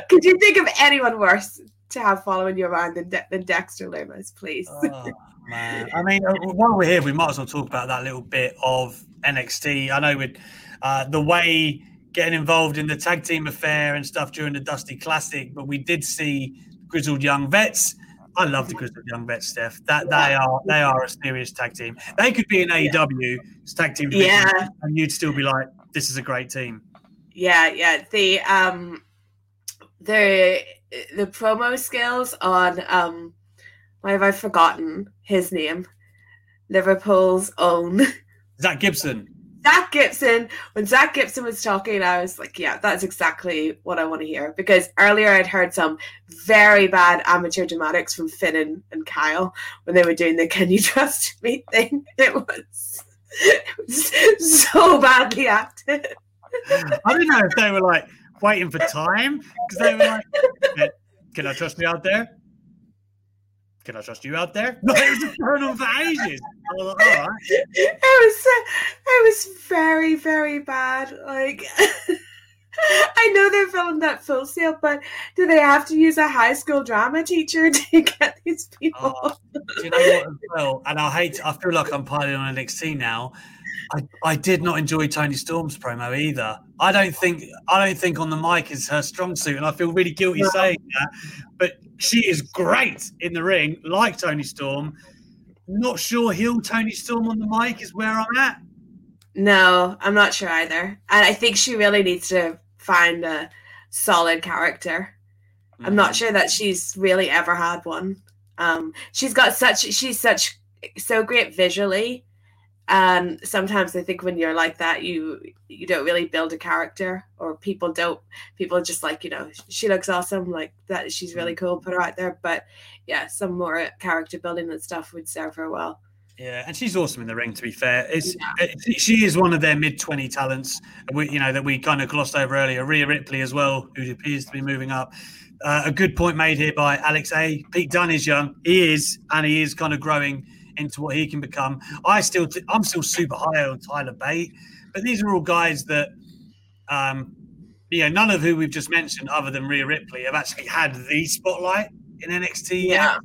Could you think of anyone worse to have following you around than, De- than Dexter Lumis, please? Oh, man. I mean, uh, while we're here, we might as well talk about that little bit of NXT. I know with uh, the way getting involved in the tag team affair and stuff during the Dusty Classic, but we did see Grizzled Young Vets. I love the Grizzled Young Vets, Steph. That they are they are a serious tag team. They could be an AEW tag team, division, Yeah. and you'd still be like, "This is a great team." Yeah, yeah. The um the the promo skills on um why have I forgotten his name? Liverpool's own Zach Gibson. Zach Gibson. When Zach Gibson was talking, I was like, yeah, that's exactly what I want to hear. Because earlier I'd heard some very bad amateur dramatics from Finn and, and Kyle when they were doing the Can You Trust Me thing. It was, it was so badly acted. I don't know if they were like waiting for time because they were like, "Can- "Can I trust you out there? Can I trust you out there?" No, it was going on for ages. I was like, "All right." it was it was very very bad like i know they're filming that full scale but do they have to use a high school drama teacher to get these people Oh, do you know what as well? And I hate. I feel like I'm piling on NXT now. I, I did not enjoy Toni Storm's promo either. I don't think I don't think on the mic is her strong suit, and I feel really guilty No. saying that. But she is great in the ring, like Toni Storm. Not sure he'll Toni Storm on the mic is where I'm at. No, I'm not sure either. And I think she really needs to find a solid character. I'm not sure that she's really ever had one. Um, she's got such she's such so great visually. And sometimes I think when you're like that, you you don't really build a character, or people don't. People just like you know she looks awesome, like that. She's really cool. Put her out there, but yeah, some more character building and stuff would serve her well. Yeah, and she's awesome in the ring. To be fair, it's it, she is one of their mid twenty talents. We, you know, that we kind of glossed over earlier. Rhea Ripley as well, who appears to be moving up. Uh, a good point made here by Alex A. Pete Dunne is young. He is, and he is kind of growing into what he can become. I still, th- I'm still super high on Tyler Bate, but these are all guys that, um, you know, none of who we've just mentioned, other than Rhea Ripley, have actually had the spotlight in NXT Yeah.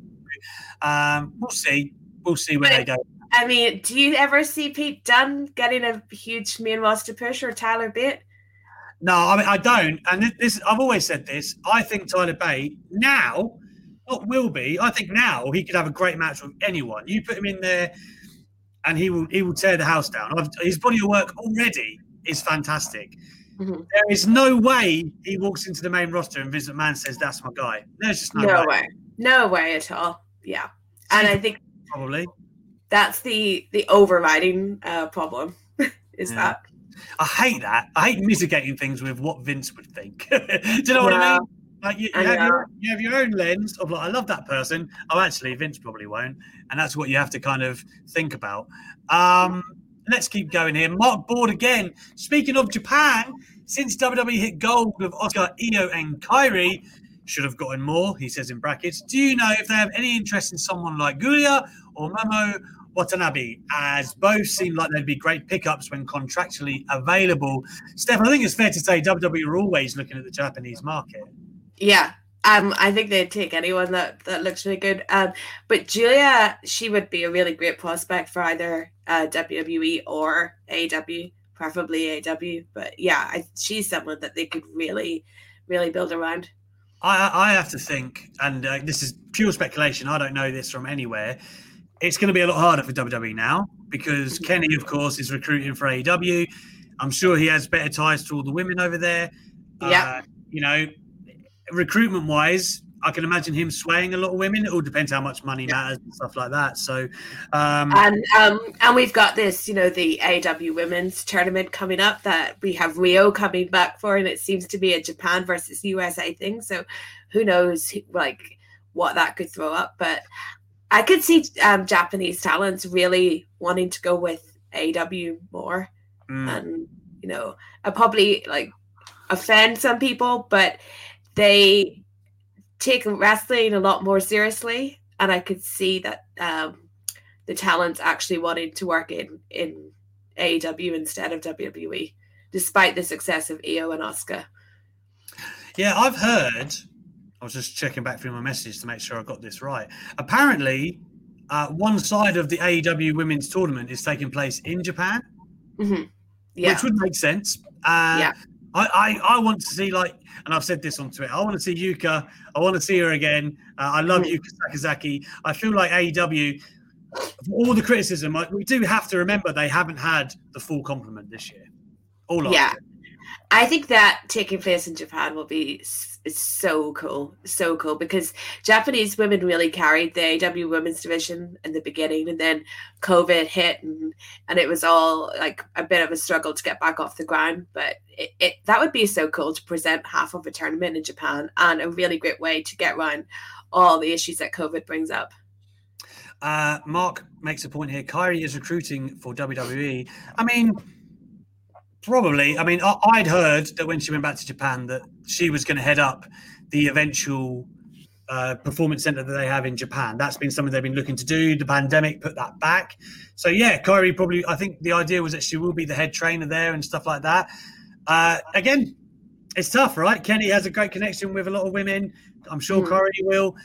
yet. Um, we'll see. We'll see where they go. I mean, do you ever see Pete Dunne getting a huge main roster push or Tyler Bate? No, I mean I don't. And this, this I've always said this. I think Tyler Bate now, not will be. I think now he could have a great match with anyone. You put him in there, and he will he will tear the house down. I've, his body of work already is fantastic. Mhm. There is no way he walks into the main roster and Vince McMahon says that's my guy. There's just no, No, way. way. No way at all. Yeah. And I think Probably. that's the the overriding uh, problem is Yeah. that. I hate that. I hate mitigating things with what Vince would think. Do you know what I mean? Like you, you, have know. your, you have your own lens of like, I love that person. Oh, actually, Vince probably won't, and that's what you have to kind of think about. Um, let's keep going here. Mark Board again. Speaking of Japan, since WWE hit gold with Asuka, Io, and Kairi, should have gotten more. He says in brackets. Do you know if they have any interest in someone like Giulia or Momo Watanabe, as both seem like they'd be great pickups when contractually available. Steph, I think it's fair to say WWE are always looking at the Japanese market. Yeah. Um, I think they'd take anyone that, that looks really good. Um, but Giulia, she would be a really great prospect for either uh, WWE or AW, preferably AW. But yeah, I, she's someone that they could really, really build around. I, I have to think, and uh, this is pure speculation. I don't know this from anywhere. It's going to be a lot harder for WWE now because Kenny, of course, is recruiting for AEW. I'm sure he has better ties to all the women over there. Yeah. Uh, you know, recruitment wise, I can imagine him swaying a lot of women. It all depends how much money matters and stuff like that. So, um, And um, and we've got this, you know, the AW Women's Tournament coming up that we have Riho coming back for, and it seems to be a Japan versus USA thing. So, who knows, like what that could throw up? But I could see um, Japanese talents really wanting to go with AW more, mm, and you know, I probably like offend some people, but they take wrestling a lot more seriously, and I could see that um, the talents actually wanted to work in in AEW instead of WWE, despite the success of Io and Asuka. yeah, I've heard. I was just checking back through my message to make sure I got this right. Apparently, uh, one side of the AEW Women's Tournament is taking place in Japan. Mhm. Yeah, which would make sense. Uh, Yeah. I, I, I want to see like, and I've said this on Twitter. I want to see Yuka. I want to see her again. Uh, I love. Yuka Sakazaki. I feel like AEW, for all the criticism, I- we do have to remember they haven't had the full complement this year. All Yeah. I think that taking place in Japan will be so cool, so cool because Japanese women really carried the AW women's division in the beginning, and then COVID hit, and and it was all like a bit of a struggle to get back off the ground. But it, it that would be so cool to present half of a tournament in Japan, and a really great way to get around all the issues that COVID brings up. Uh, Mark makes a point here. Kairi is recruiting for WWE. I mean, probably. I mean, I, I'd heard that when she went back to Japan that she was going to head up the eventual uh, performance center that they have in Japan. That's been something they've been looking to do. The pandemic put that back. So yeah, Kairi probably. I think the idea was that she will be the head trainer there and stuff like that. Uh, again, it's tough, right? Kenny has a great connection with a lot of women. I'm sure Mhm. Kairi will.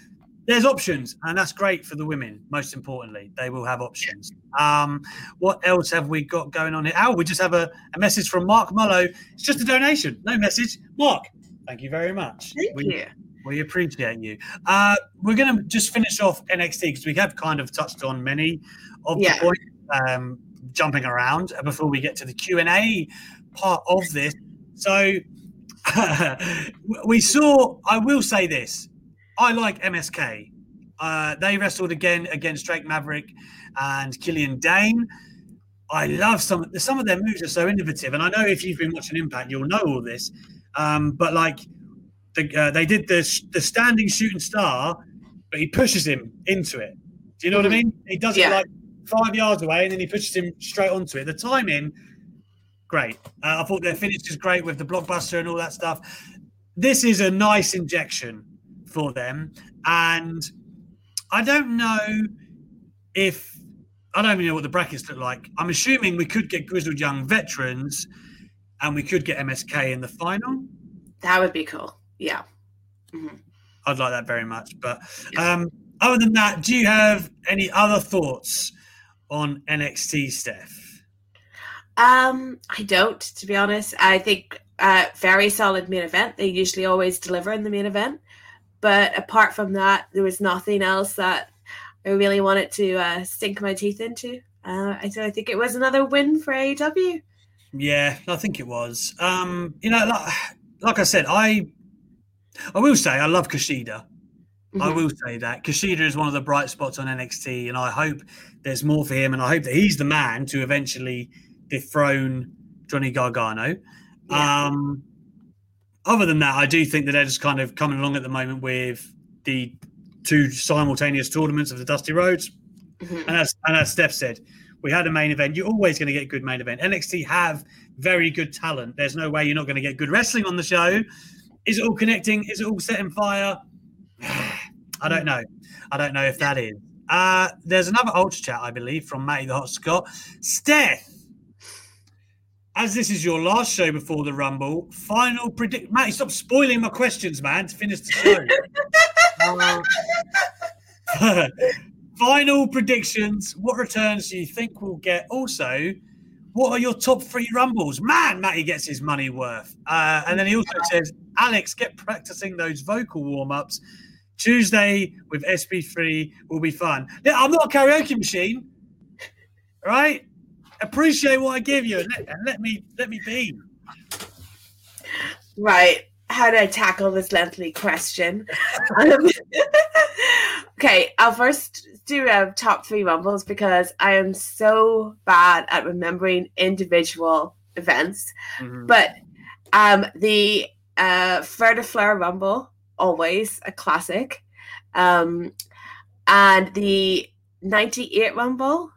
There's options, and that's great for the women. Most importantly, they will have options. Um, what else have we got going on here? Oh, we just have a, a message from Mark Mullo. It's just a donation, no message. Mark, thank you very much. Thank we, you. We appreciate you. Uh, we're going to just finish off NXT because we have kind of touched on many of Yeah. the points, um, jumping around uh, before we get to the Q and A part of this. So we saw. I will say this: I like MSK. Uh, they wrestled again against Drake Maverick and Killian Dain. I love some some of their moves are so innovative, and I know if you've been watching Impact, you'll know all this. Um, but like, the, uh, they did the the standing shooting star, but he pushes him into it. Do you know what I mean? He does it like five yards away, and then he pushes him straight onto it. The timing, great. Uh, I thought their finish was great with the blockbuster and all that stuff. This is a nice injection for them, and I don't know if I don't even know what the brackets look like. I'm assuming we could get grizzled young veterans, and we could get MSK in the final. That would be cool. Yeah. Mhm. I'd like that very much. But um, other than that, do you have any other thoughts on NXT, Steph? Um, I don't, to be honest. I think uh, very solid main event. They usually always deliver in the main event, but apart from that, there was nothing else that I really wanted to uh, sink my teeth into. Uh, I so I think it was another win for AEW. Yeah, I think it was. Um, you know, like, like I said, I I will say I love Kushida. I Mhm. will say that Kushida is one of the bright spots on NXT, and I hope there's more for him, and I hope that he's the man to eventually dethrone Johnny Gargano. Yeah. Um, other than that, I do think that they're just kind of coming along at the moment with the two simultaneous tournaments of the Dusty Rhodes. Mhm. And as, and as Steph said, we had a main event. You're always going to get good main event. NXT have very good talent. There's no way you're not going to get good wrestling on the show. Is it all connecting? Is it all set setting fire? I don't know. I don't know if that is. Uh, there's another Ultra chat, I believe, from Matty the Hot Scott. Steph, as this is your last show before the Rumble, final predict. Matty, stop spoiling my questions, man, to finish the show. Uh, final predictions. What returns do you think we'll get? Also, what are your top three rumbles? Man, Matty gets his money worth. Uh, and then he also says, Alex, get practicing those vocal warm ups. Tuesday with SP3 will be fun. Yeah, I'm not a karaoke machine, right? Appreciate what I give you and let, and let me let me be. Right. How do I tackle this lengthy question? Um, okay, I'll first do uh, top three rumbles because I am so bad at remembering individual events. But um, the uh, Fleur de Fleur Rumble, always a classic. Um, and the 98 Rumble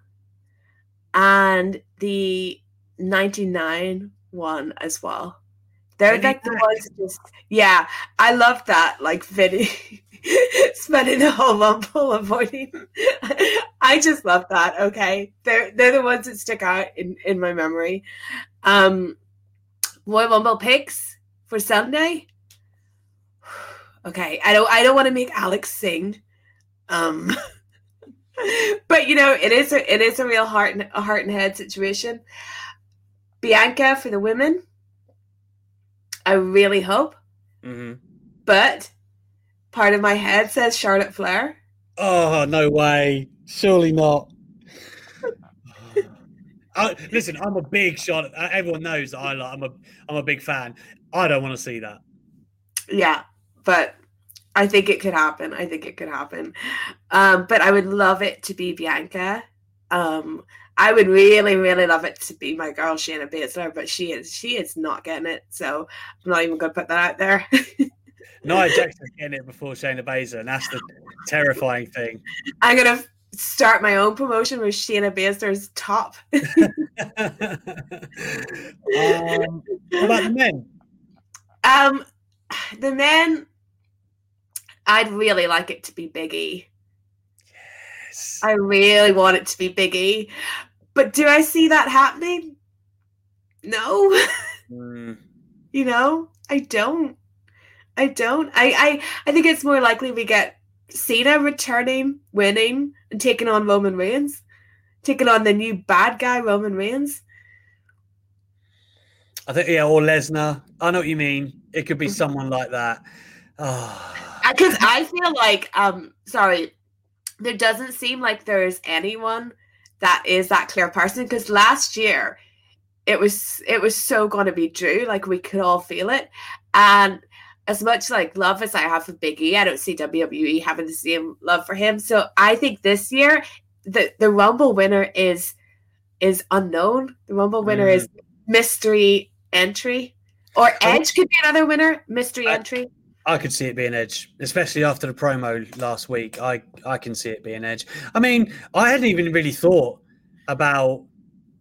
and the 99 one as well. They're Vinny like the Mac. ones just yeah, I love that. Like Vinny spending the whole rumble avoiding. I just love that. Okay. They're they're the ones that stick out in, in my memory. Um Royal Rumble picks for Sunday. Okay. I don't I don't want to make Alex sing. Um but you know, it is a it is a real heart and a heart and head situation. Bianca for the women. I really hope, Mm-hmm. but part of my head says Charlotte Flair. Oh no way! Surely not. I, listen, I'm a big Charlotte. uh, Everyone knows that I like. I'm a. I'm a big fan. I don't want to see that. Yeah, but I think it could happen. I think it could happen. Um, but I would love it to be Bianca. Um, I would really, really love it to be my girl Shayna Baszler, but she is she is not getting it. So I'm not even gonna put that out there. Nia Jackson's getting it before Shayna Baszler, and that's the terrifying thing. I'm gonna start my own promotion with Shayna Baszler's top. um, what about the men? Um, the men, I'd really like it to be Biggie. Yes. I really want it to be Big E, but do I see that happening? No, Mm, you know, I don't. I don't. I, I I think it's more likely we get Cena returning, winning, and taking on Roman Reigns, taking on the new bad guy Roman Reigns. I think yeah, or Lesnar. I know what you mean. It could be someone like that. Oh, because I feel like um sorry, there doesn't seem like there's anyone that is that clear person because last year it was it was so going to be Drew like we could all feel it. And as much like love as I have for Big E I don't see WWE having the same love for him. So I think this year the the Rumble winner is is unknown. The Rumble winner Mm. is mystery entry. Or Edge could be another winner mystery I- entry I could see it being Edge, especially after the promo last week. I I can see it being Edge. I mean, I hadn't even really thought about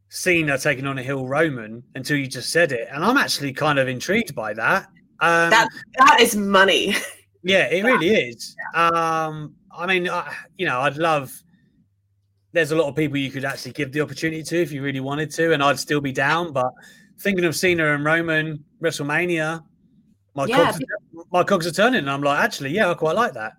Cena taking on a Hill Roman until you just said it, and I'm actually kind of intrigued by that. Um, that that is money Yeah, it really is. Um, I mean, I, you know, I'd love. There's a lot of people you could actually give the opportunity to if you really wanted to, and I'd still be down. But thinking of Cena and Roman WrestleMania, my Yeah, my cogs are turning, and I'm like, actually, yeah, I quite like that.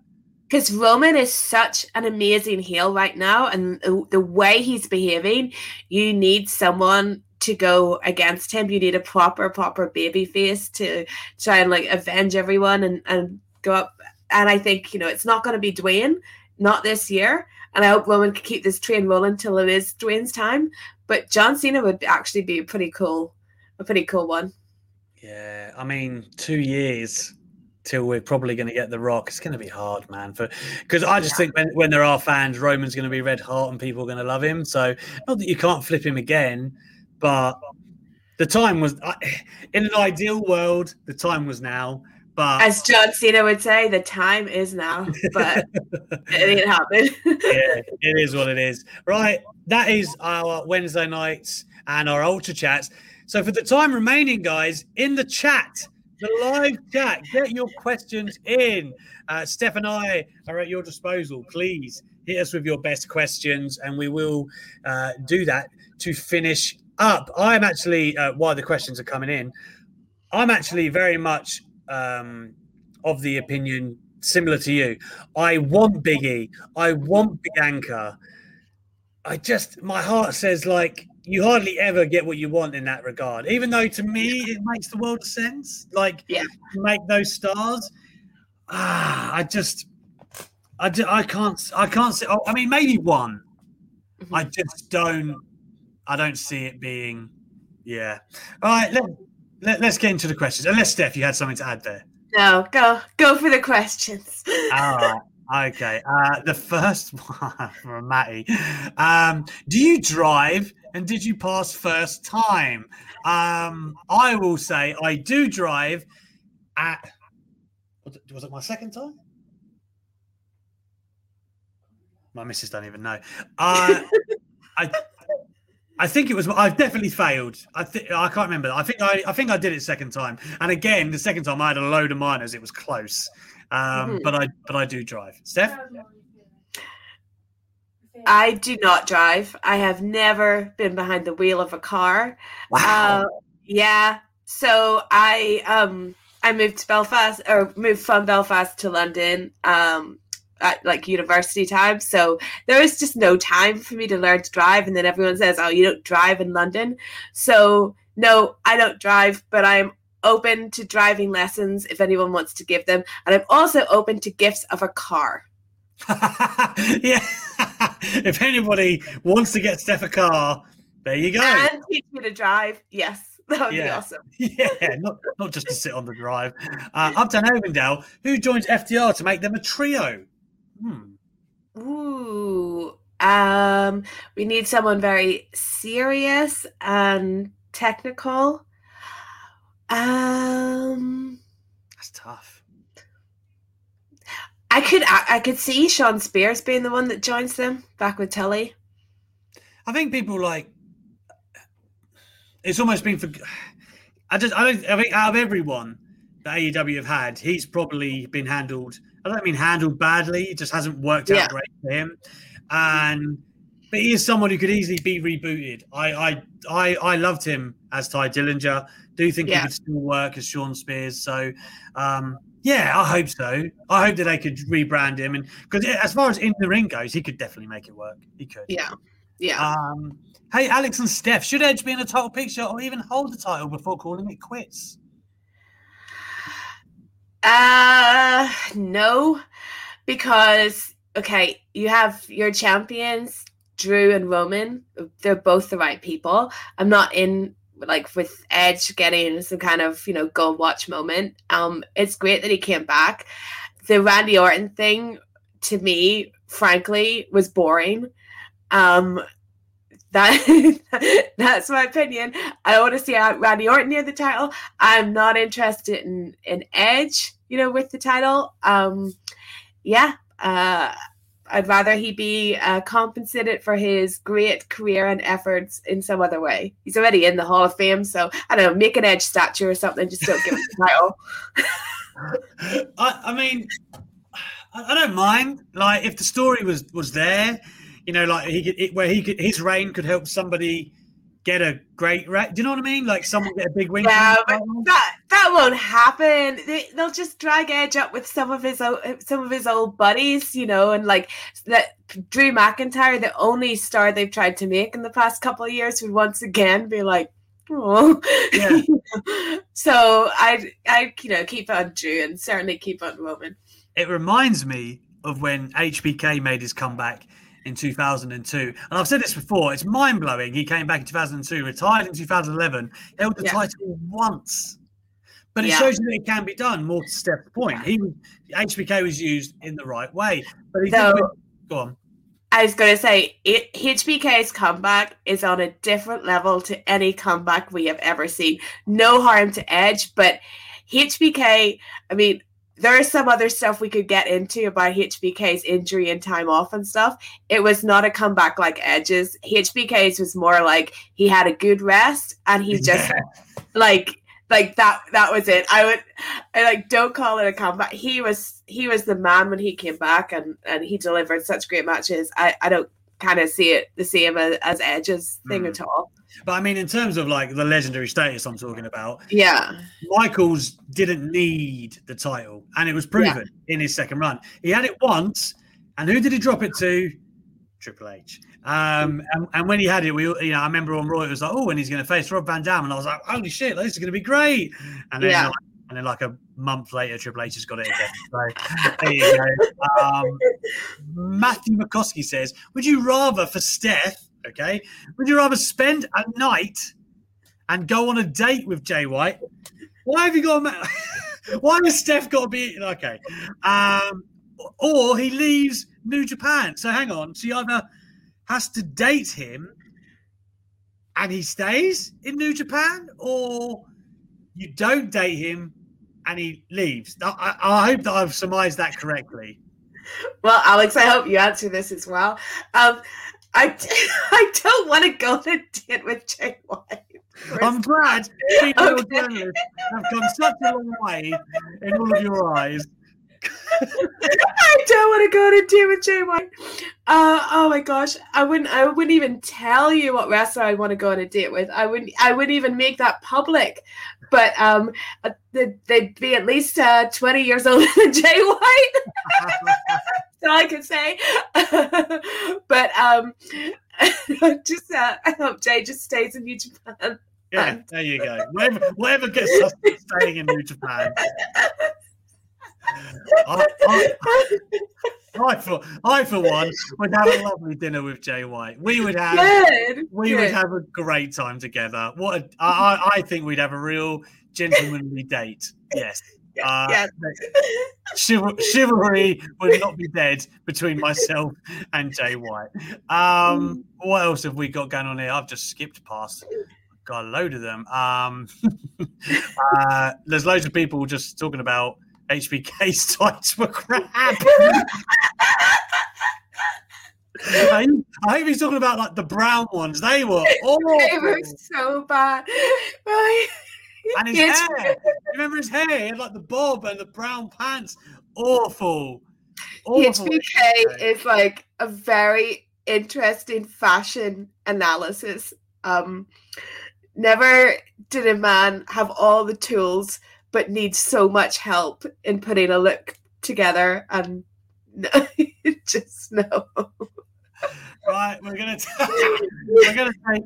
because Roman is such an amazing heel right now, and the, way he's behaving, you need someone to go against him. You need a proper, proper baby face to try and like avenge everyone and and go up. And I think you know it's not going to be Dwayne, not this year. And I hope Roman can keep this train rolling till it is Dwayne's time. But John Cena would actually be a pretty cool, a pretty cool one. Yeah, I mean, two years till we're probably going to get the Rock. It's going to be hard, man. For because I just think when, when there are fans, Roman's going to be red hot and people are going to love him. So not that you can't flip him again, but the time was in an ideal world. The time was now. But As John Cena would say, the time is now, but it ain't happened. yeah, it is what it is. Right. That is our Wednesday nights and our ultra chats. So for the time remaining, guys, in the chat, the live chat, get your questions in. Uh, Steph and I are at your disposal. Please hit us with your best questions, and we will uh, do that to finish up. I'm actually, uh, while the questions are coming in, I'm actually very much um, of the opinion similar to you. I want Biggie. I want Bianca. I just, my heart says like you hardly ever get what you want in that regard. Even though to me it makes the world of sense. Like, Yeah. to make those stars. Ah, I just, I, ju- I can't, I can't see. Oh, I mean, maybe one. Mm-hmm. I just don't, I don't see it being. Yeah. All right. Let, let, let's get into the questions. Unless Steph, you had something to add there. no, go go for the questions. All right. Okay. Uh, the first one from Matty. Um, do you drive and did you pass first time? Um, I will say I do drive at. Was it, was it my second time? My missus don't even know. Uh, I. I think it was. I've definitely failed. I think I can't remember. I think I. I think I did it second time. And again, the second time I had a load of minors. It was close. Um, Mhm. But I. But I do drive. Steph. I do not drive. I have never been behind the wheel of a car. Uh, yeah. So I um I moved to Belfast or moved from Belfast to London um at like university time. So there was just no time for me to learn to drive and then everyone says, "Oh, you don't drive in London." So no, I don't drive, but I'm open to driving lessons if anyone wants to give them. And I'm also open to gifts of a car. yeah. if anybody wants to get Steph a car, there you go. And teach me to drive. Yes. That would be Yeah. awesome. yeah, not, not just to sit on the drive. Uh, Uptown Ovendale, who joins FDR to make them a trio? Hmm. Ooh. Um, we need someone very serious and technical. Um, That's tough. I could I, I could see Shawn Spears being the one that joins them back with Tully. I think people like it's almost been for. I just I don't I think out of everyone that AEW have had, he's probably been handled. I don't mean handled badly. It just hasn't worked out Yeah. great for him. And but he is someone who could easily be rebooted. I I I, I loved him as Tye Dillinger. Do you think Yeah. he could still work as Shawn Spears. So um yeah, I hope so. I hope that they could rebrand him, and because as far as in the ring goes, he could definitely make it work. He could. Yeah. Yeah. Um, hey, Alex and Steph, should Edge be in a title picture or even hold the title before calling it quits? Uh no, because okay, you have your champions, Drew and Roman. They're both the right people. I'm not in like with Edge getting some kind of you know gold watch moment. Um, it's great that he came back. The Randy Orton thing to me, frankly, was boring. Um, that that's my opinion. I want to see Randy Orton near the title. I'm not interested in in Edge, you know, with the title. Um, yeah, uh, I'd rather he be uh, compensated for his great career and efforts in some other way. He's already in the Hall of Fame, so I don't know, make an Edge statue or something. Just don't give him the title. I, I mean, I, I don't mind. Like if the story was was there, you know, like he could it, where he could his reign could help somebody get a great right. Do you know what I mean? Like someone get a big win. Yeah, but oh. that that won't happen. They, will just drag Edge up with some of his old, some of his old buddies, you know, and like that Drew McIntyre, the only star they've tried to make in the past couple of years, would once again be like. Oh, yeah. so I, I, you know, keep on Drew and certainly keep on Roman. It reminds me of when HBK made his comeback in 2002. And I've said this before, it's mind blowing. He came back in 2002, retired in 2011, held the yeah. title once. But it yeah. shows you that it can be done. More to Steph's point, he was, HBK was used in the right way. But he so, did, go on. I was going to say, it, HBK's comeback is on a different level to any comeback we have ever seen. No harm to Edge, but HBK, I mean, there is some other stuff we could get into about HBK's injury and time off and stuff. It was not a comeback like Edge's. HBK's was more like he had a good rest and he just yeah. like like that that was it. I would I like don't call it a comeback. He was he was the man when he came back and and he delivered such great matches. I I don't kind of see it the same as, as Edge's thing mm. at all. But I mean, in terms of like the legendary status I'm talking about, yeah, Michaels didn't need the title, and it was proven yeah. in his second run. He had it once, and who did he drop it to? Triple H. Um, and, and, when he had it, we, you know, I remember on Raw, it was like, oh, and he's going to face Rob Van Dam, and I was like, holy shit, this is going to be great. And then, yeah. like, and then like a month later, Triple H has got it again. So there you go. Um, Matthew McCoskey says, would you rather for Steph Okay. Would you rather spend a night and go on a date with Jay White? Why have you got? A, why has Steph got to be okay? Um, or he leaves New Japan. So hang on. She either has to date him and he stays in New Japan, or you don't date him and he leaves. I, I hope that I've surmised that correctly. Well, Alex, I hope you answer this as well. Um, I, I don't want to go to date with Jay White. I'm glad people okay. journalists have come such a long way in all of your eyes. I don't want to go to date with Jay White. Uh, oh my gosh, I wouldn't. I wouldn't even tell you what wrestler I want to go on a date with. I wouldn't. I wouldn't even make that public. But um, uh, they'd be at least uh, twenty years older than Jay White. All I can say. but um, just uh, I hope Jay just stays in New Japan. Yeah, there you go. Whatever, whatever gets us staying in New Japan. I, I, I, for I for one would have a lovely dinner with Jay White. We would have Good. we Good. would have a great time together. What a, I, I think we'd have a real gentlemanly date. Yes. Uh, yes. Chival- chivalry would not be dead between myself and Jay White. Um, what else have we got going on here? I've just skipped past. Got a load of them. Um, uh, there's loads of people just talking about HBK's tights were crap. I, I think he's talking about like the brown ones. They were awful. They were so bad. and his hair. Remember his hair? He had like the bob and the brown pants. Awful. Awful. HBK is like a very interesting fashion analysis. Um, never did a man have all the tools but needs so much help in putting a look together and just no. Right, we're gonna t- we're gonna take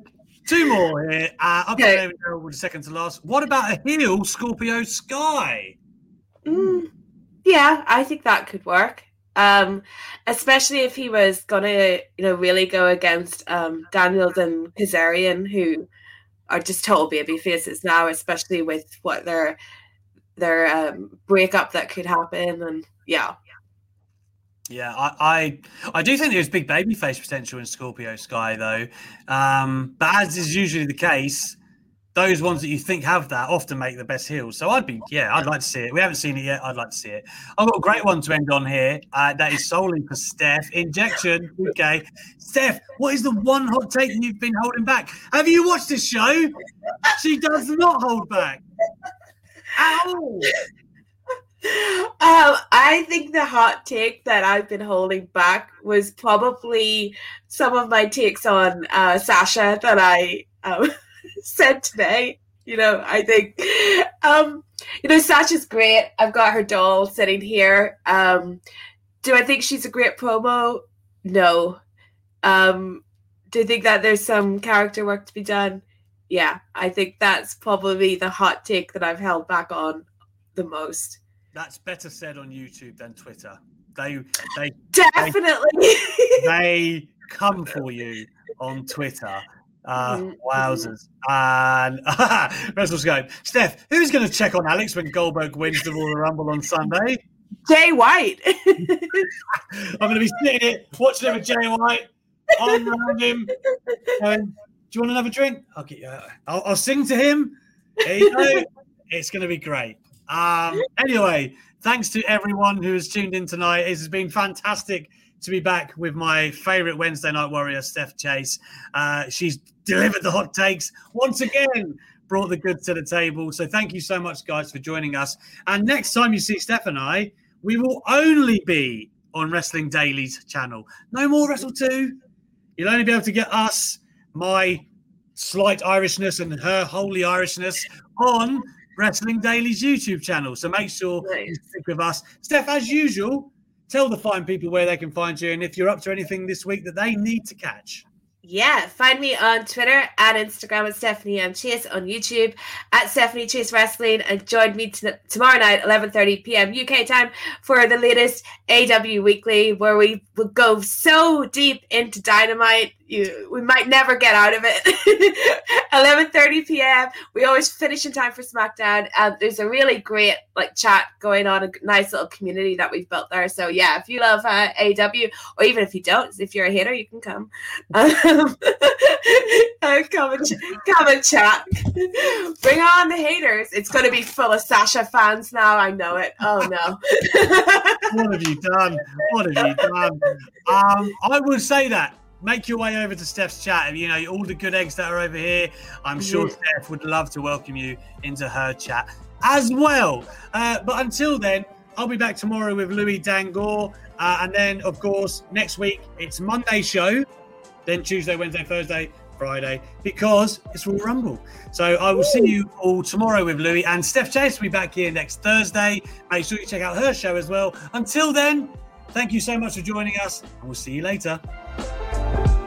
two more here. Uh, up okay. David Harold with second to last. What about a heel Scorpio Sky? Mm, yeah, I think that could work. Um, especially if he was gonna, you know, really go against um, Daniels and Kazarian, who are just total baby faces now, especially with what their their um, breakup that could happen, and yeah. Yeah, I, I, I do think there's big babyface potential in Scorpio Sky though, um, but as is usually the case, those ones that you think have that often make the best heels. So I'd be, yeah, I'd like to see it. We haven't seen it yet. I'd like to see it. I've got a great one to end on here. Uh, that is solely for Steph. Injection. Okay, Steph, what is the one hot take you've been holding back? Have you watched this show? She does not hold back all. Um, I think the hot take that I've been holding back was probably some of my takes on uh, Sasha that I um, said today. You know, I think, um, you know, Sasha's great. I've got her doll sitting here. Um, do I think she's a great promo? No. Um, do you think that there's some character work to be done? Yeah, I think that's probably the hot take that I've held back on the most. That's better said on YouTube than Twitter. They they definitely they, they come for you on Twitter. Uh, Mm-hmm. wowzers. And WrestleScope. Steph, who's going to check on Alex when Goldberg wins the Royal Rumble on Sunday? Jay White. I'm going to be sitting here watching over Jay White, arm around him, going, Do you want another drink? I'll get you. I'll, I'll sing to him. There you go. it's going to be great. Um, anyway, thanks to everyone who has tuned in tonight. It has been fantastic to be back with my favorite Wednesday night warrior, Steph Chase. Uh, she's delivered the hot takes once again, brought the goods to the table. So thank you so much, guys, for joining us. And next time you see Steph and I, we will only be on Wrestling Daily's channel. No more Wrestle 2. You'll only be able to get us, my slight Irishness and her holy Irishness on Wrestling Daily's YouTube channel. So make sure you stick with us. Steph, as usual, tell the fine people where they can find you and if you're up to anything this week that they need to catch. Yeah, find me on Twitter and Instagram at Stephanie M Chase on YouTube at Stephanie Chase Wrestling and join me t- tomorrow night 11:30 p.m. UK time for the latest AEW Weekly where we will go so deep into Dynamite you we might never get out of it. 11:30 p.m. We always finish in time for SmackDown. Um, there's a really great like chat going on, a nice little community that we've built there. So yeah, if you love uh, AEW or even if you don't, if you're a hater, you can come. Um, uh, come and come and chat. Bring on the haters. It's going to be full of Sasha fans now. I know it. Oh no. what have you done? What have you done? Um, I will say that. Make your way over to Steph's chat. And you know, all the good eggs that are over here. I'm sure Yeah. Steph would love to welcome you into her chat as well. Uh, but until then, I'll be back tomorrow with Louis Dangoor. Uh, and then, of course, next week, it's Monday show. Then Tuesday, Wednesday, Thursday, Friday, because it's Royal Rumble. So I will see you all tomorrow with Louis. And Steph Chase will be back here next Thursday. Make sure you check out her show as well. Until then, thank you so much for joining us, and we'll see you later. Bye.